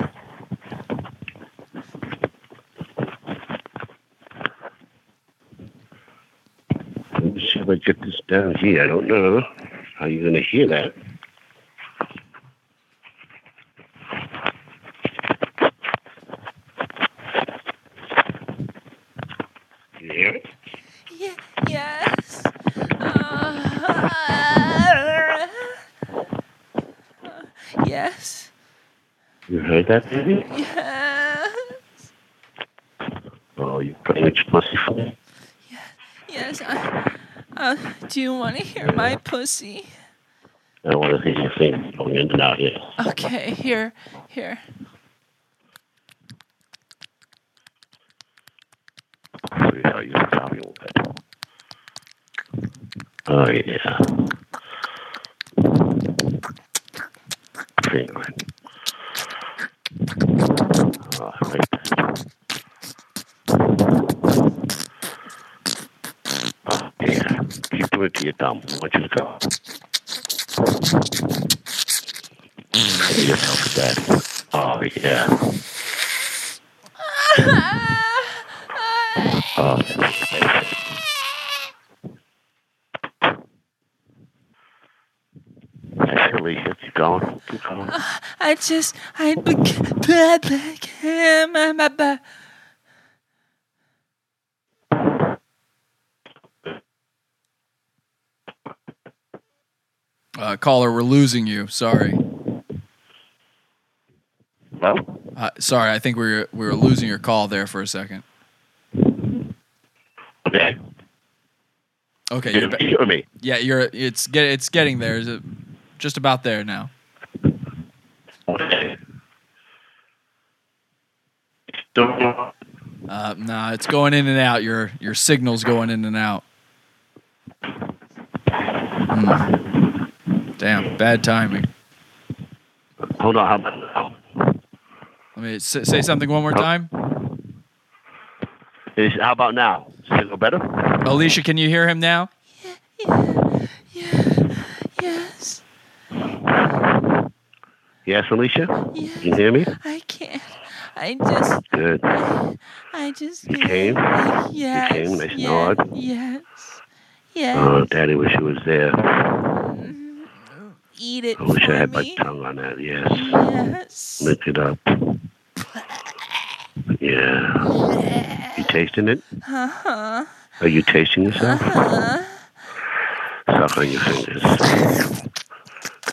let me see if I get this down here. I don't know how you're going to hear that. You hear it? Yeah, yes. Uh, yes, You heard that, baby? yes, Oh, you playing with your pussy for me? yes. I, uh, do you want to hear my pussy? I want to hear your thing going in and out, yeah. Okay, here, here. See how you stop you a bit. Oh, yeah. Penguin. Oh, I like. I a daddy. Oh, yeah. Oh, keep going. Keep going. I just, I became my Uh, caller, we're losing you. Sorry. Hello? Uh, sorry, I think we were we were losing your call there for a second. Okay. Okay, You- you're ba- you me? Yeah, you're. It's get it's getting there. Is it just about there now? Okay. Uh, nah, it's going in and out. Your your signal's going in and out. Hmm. Damn, bad timing. Hold on. How about now? Let me s- say something one more time. Is, how about now? Is it go better? Alicia, can you hear him now? Yes, Yes, Alicia? You can you hear me? I can't. I just, Good. I just. You came? Yes. You came nice and yes, hard? Yes. Yes. Oh, Daddy wish he was there. Eat it I wish I had me. my tongue on that. Yes. Yes. Lick it up. Yeah. You tasting it? Uh huh. Are you tasting yourself? Uh-huh. Suck on your fingers.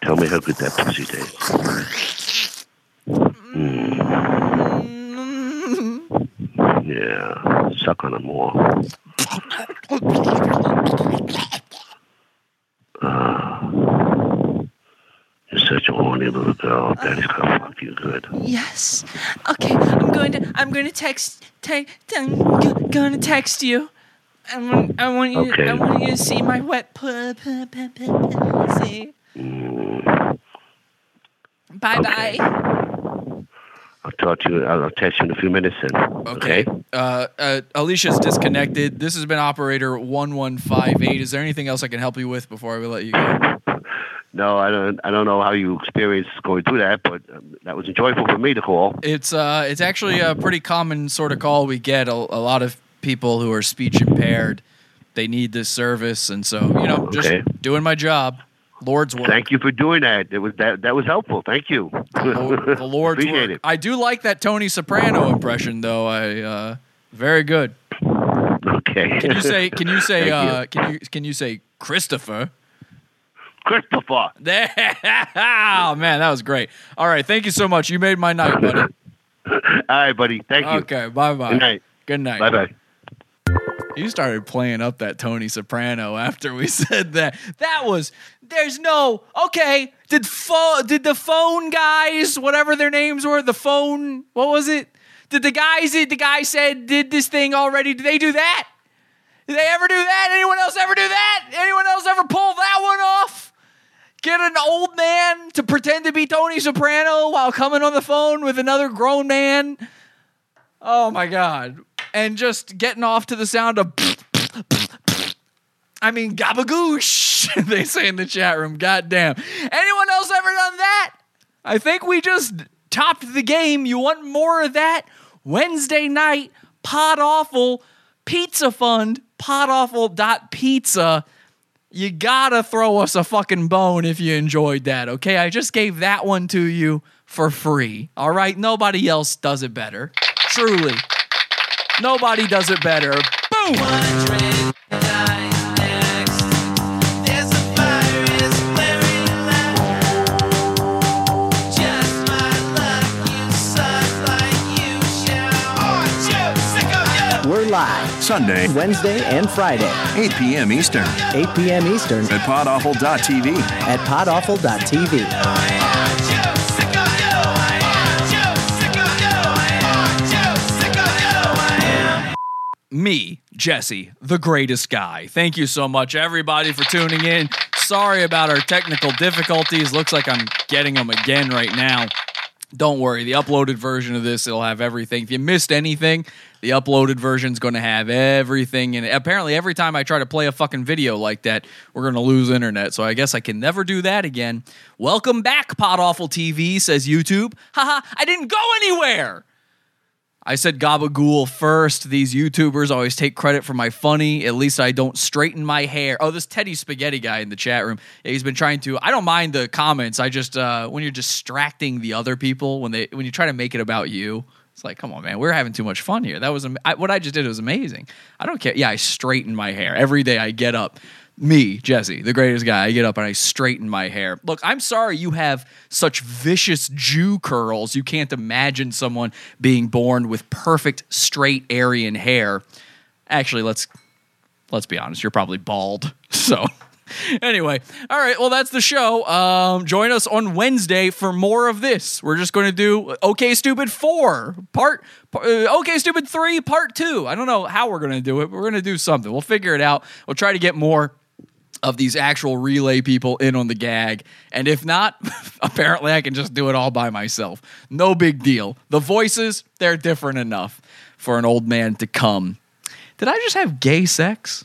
Tell me how good that pussy tastes. Mm. Yeah. Suck on it more. Ah. you're such a horny little girl. Daddy's gonna fuck you good. Yes. Okay, I'm going to. I'm going to text. Te- I'm going to text you. I want. I want you. Okay. I want you to see my wet pu- pu- pu- pu- pussy. Bye bye. I'll talk to you. I'll text you in a few minutes then. Okay. Uh, uh, Alicia's disconnected. This has been operator one one five eight. Is there anything else I can help you with before I let you go? No, I don't. I don't know how you experienced going through that, but um, that was enjoyable for me to call. It's uh, it's actually a pretty common sort of call we get. A, a lot of people who are speech impaired, they need this service, and so you know, just Okay. doing my job, Lord's work. Thank you for doing that. It was that. That was helpful. Thank you. the Lord's Appreciate work. it. I do like that Tony Soprano impression, though. I uh, very good. Okay. Can you say? Can you say? Thank you. uh, Can you can you say Christopher? Christopher. Oh man, that was great. All right, thank you so much. You made my night, buddy. All right, buddy. Thank you. Okay, bye bye. Good night. Good night. Bye bye. You started playing up that Tony Soprano after we said that. That was there's no okay. Did pho- did the phone guys, whatever their names were, the phone, what was it? Did the guys did the guy said did this thing already? Did they do that? Did they ever do that? Anyone else ever do that? Anyone else ever pull that one off? Get an old man to pretend to be Tony Soprano while coming on the phone with another grown man? Oh my god. And just getting off to the sound of I mean gabagoosh, they say in the chat room. Goddamn. Anyone else ever done that? I think we just topped the game. You want more of that? Wednesday night, Pod Awful Pizza Fund, podawful.pizza. You gotta throw us a fucking bone if you enjoyed that, okay? I just gave that one to you for free, all right? Nobody else does it better. Truly. Nobody does it better. Boom! Sunday, Wednesday, and Friday, 8 p.m. Eastern 8 p.m. Eastern at podawful.tv. at podawful.tv. me, Jesse, the greatest guy. Thank you so much, everybody, for tuning in. Sorry about our technical difficulties. Looks like I'm getting them again right now. Don't worry, the uploaded version of this it'll have everything. If you missed anything, the uploaded version's going to have everything in it. Apparently, every time I try to play a fucking video like that, we're going to lose internet. So I guess I can never do that again. Welcome back, Pod Awful TV, says YouTube. Haha, I didn't go anywhere. I said gabagool first. These YouTubers always take credit for my funny. At least I don't straighten my hair. Oh, this Teddy Spaghetti guy in the chat room. Yeah, he's been trying to. I don't mind the comments. I just uh, when you're distracting the other people when they when you try to make it about you. It's like, come on, man, we're having too much fun here. That was am- I, what I just did was amazing. I don't care. Yeah, I straighten my hair every day. I get up. Me, Jesse, the greatest guy. I get up and I straighten my hair. Look, I'm sorry you have such vicious Jew curls. You can't imagine someone being born with perfect straight Aryan hair. Actually, let's let's be honest. You're probably bald. So anyway, all right. Well, that's the show. Um, join us on Wednesday for more of this. We're just going to do OK Stupid four part. Uh, OK Stupid three part two. I don't know how we're going to do it. But we're going to do something. We'll figure it out. We'll try to get more of these actual relay people in on the gag. And if not, apparently I can just do it all by myself. No big deal. The voices, they're different enough for an old man to come. Did I just have gay sex?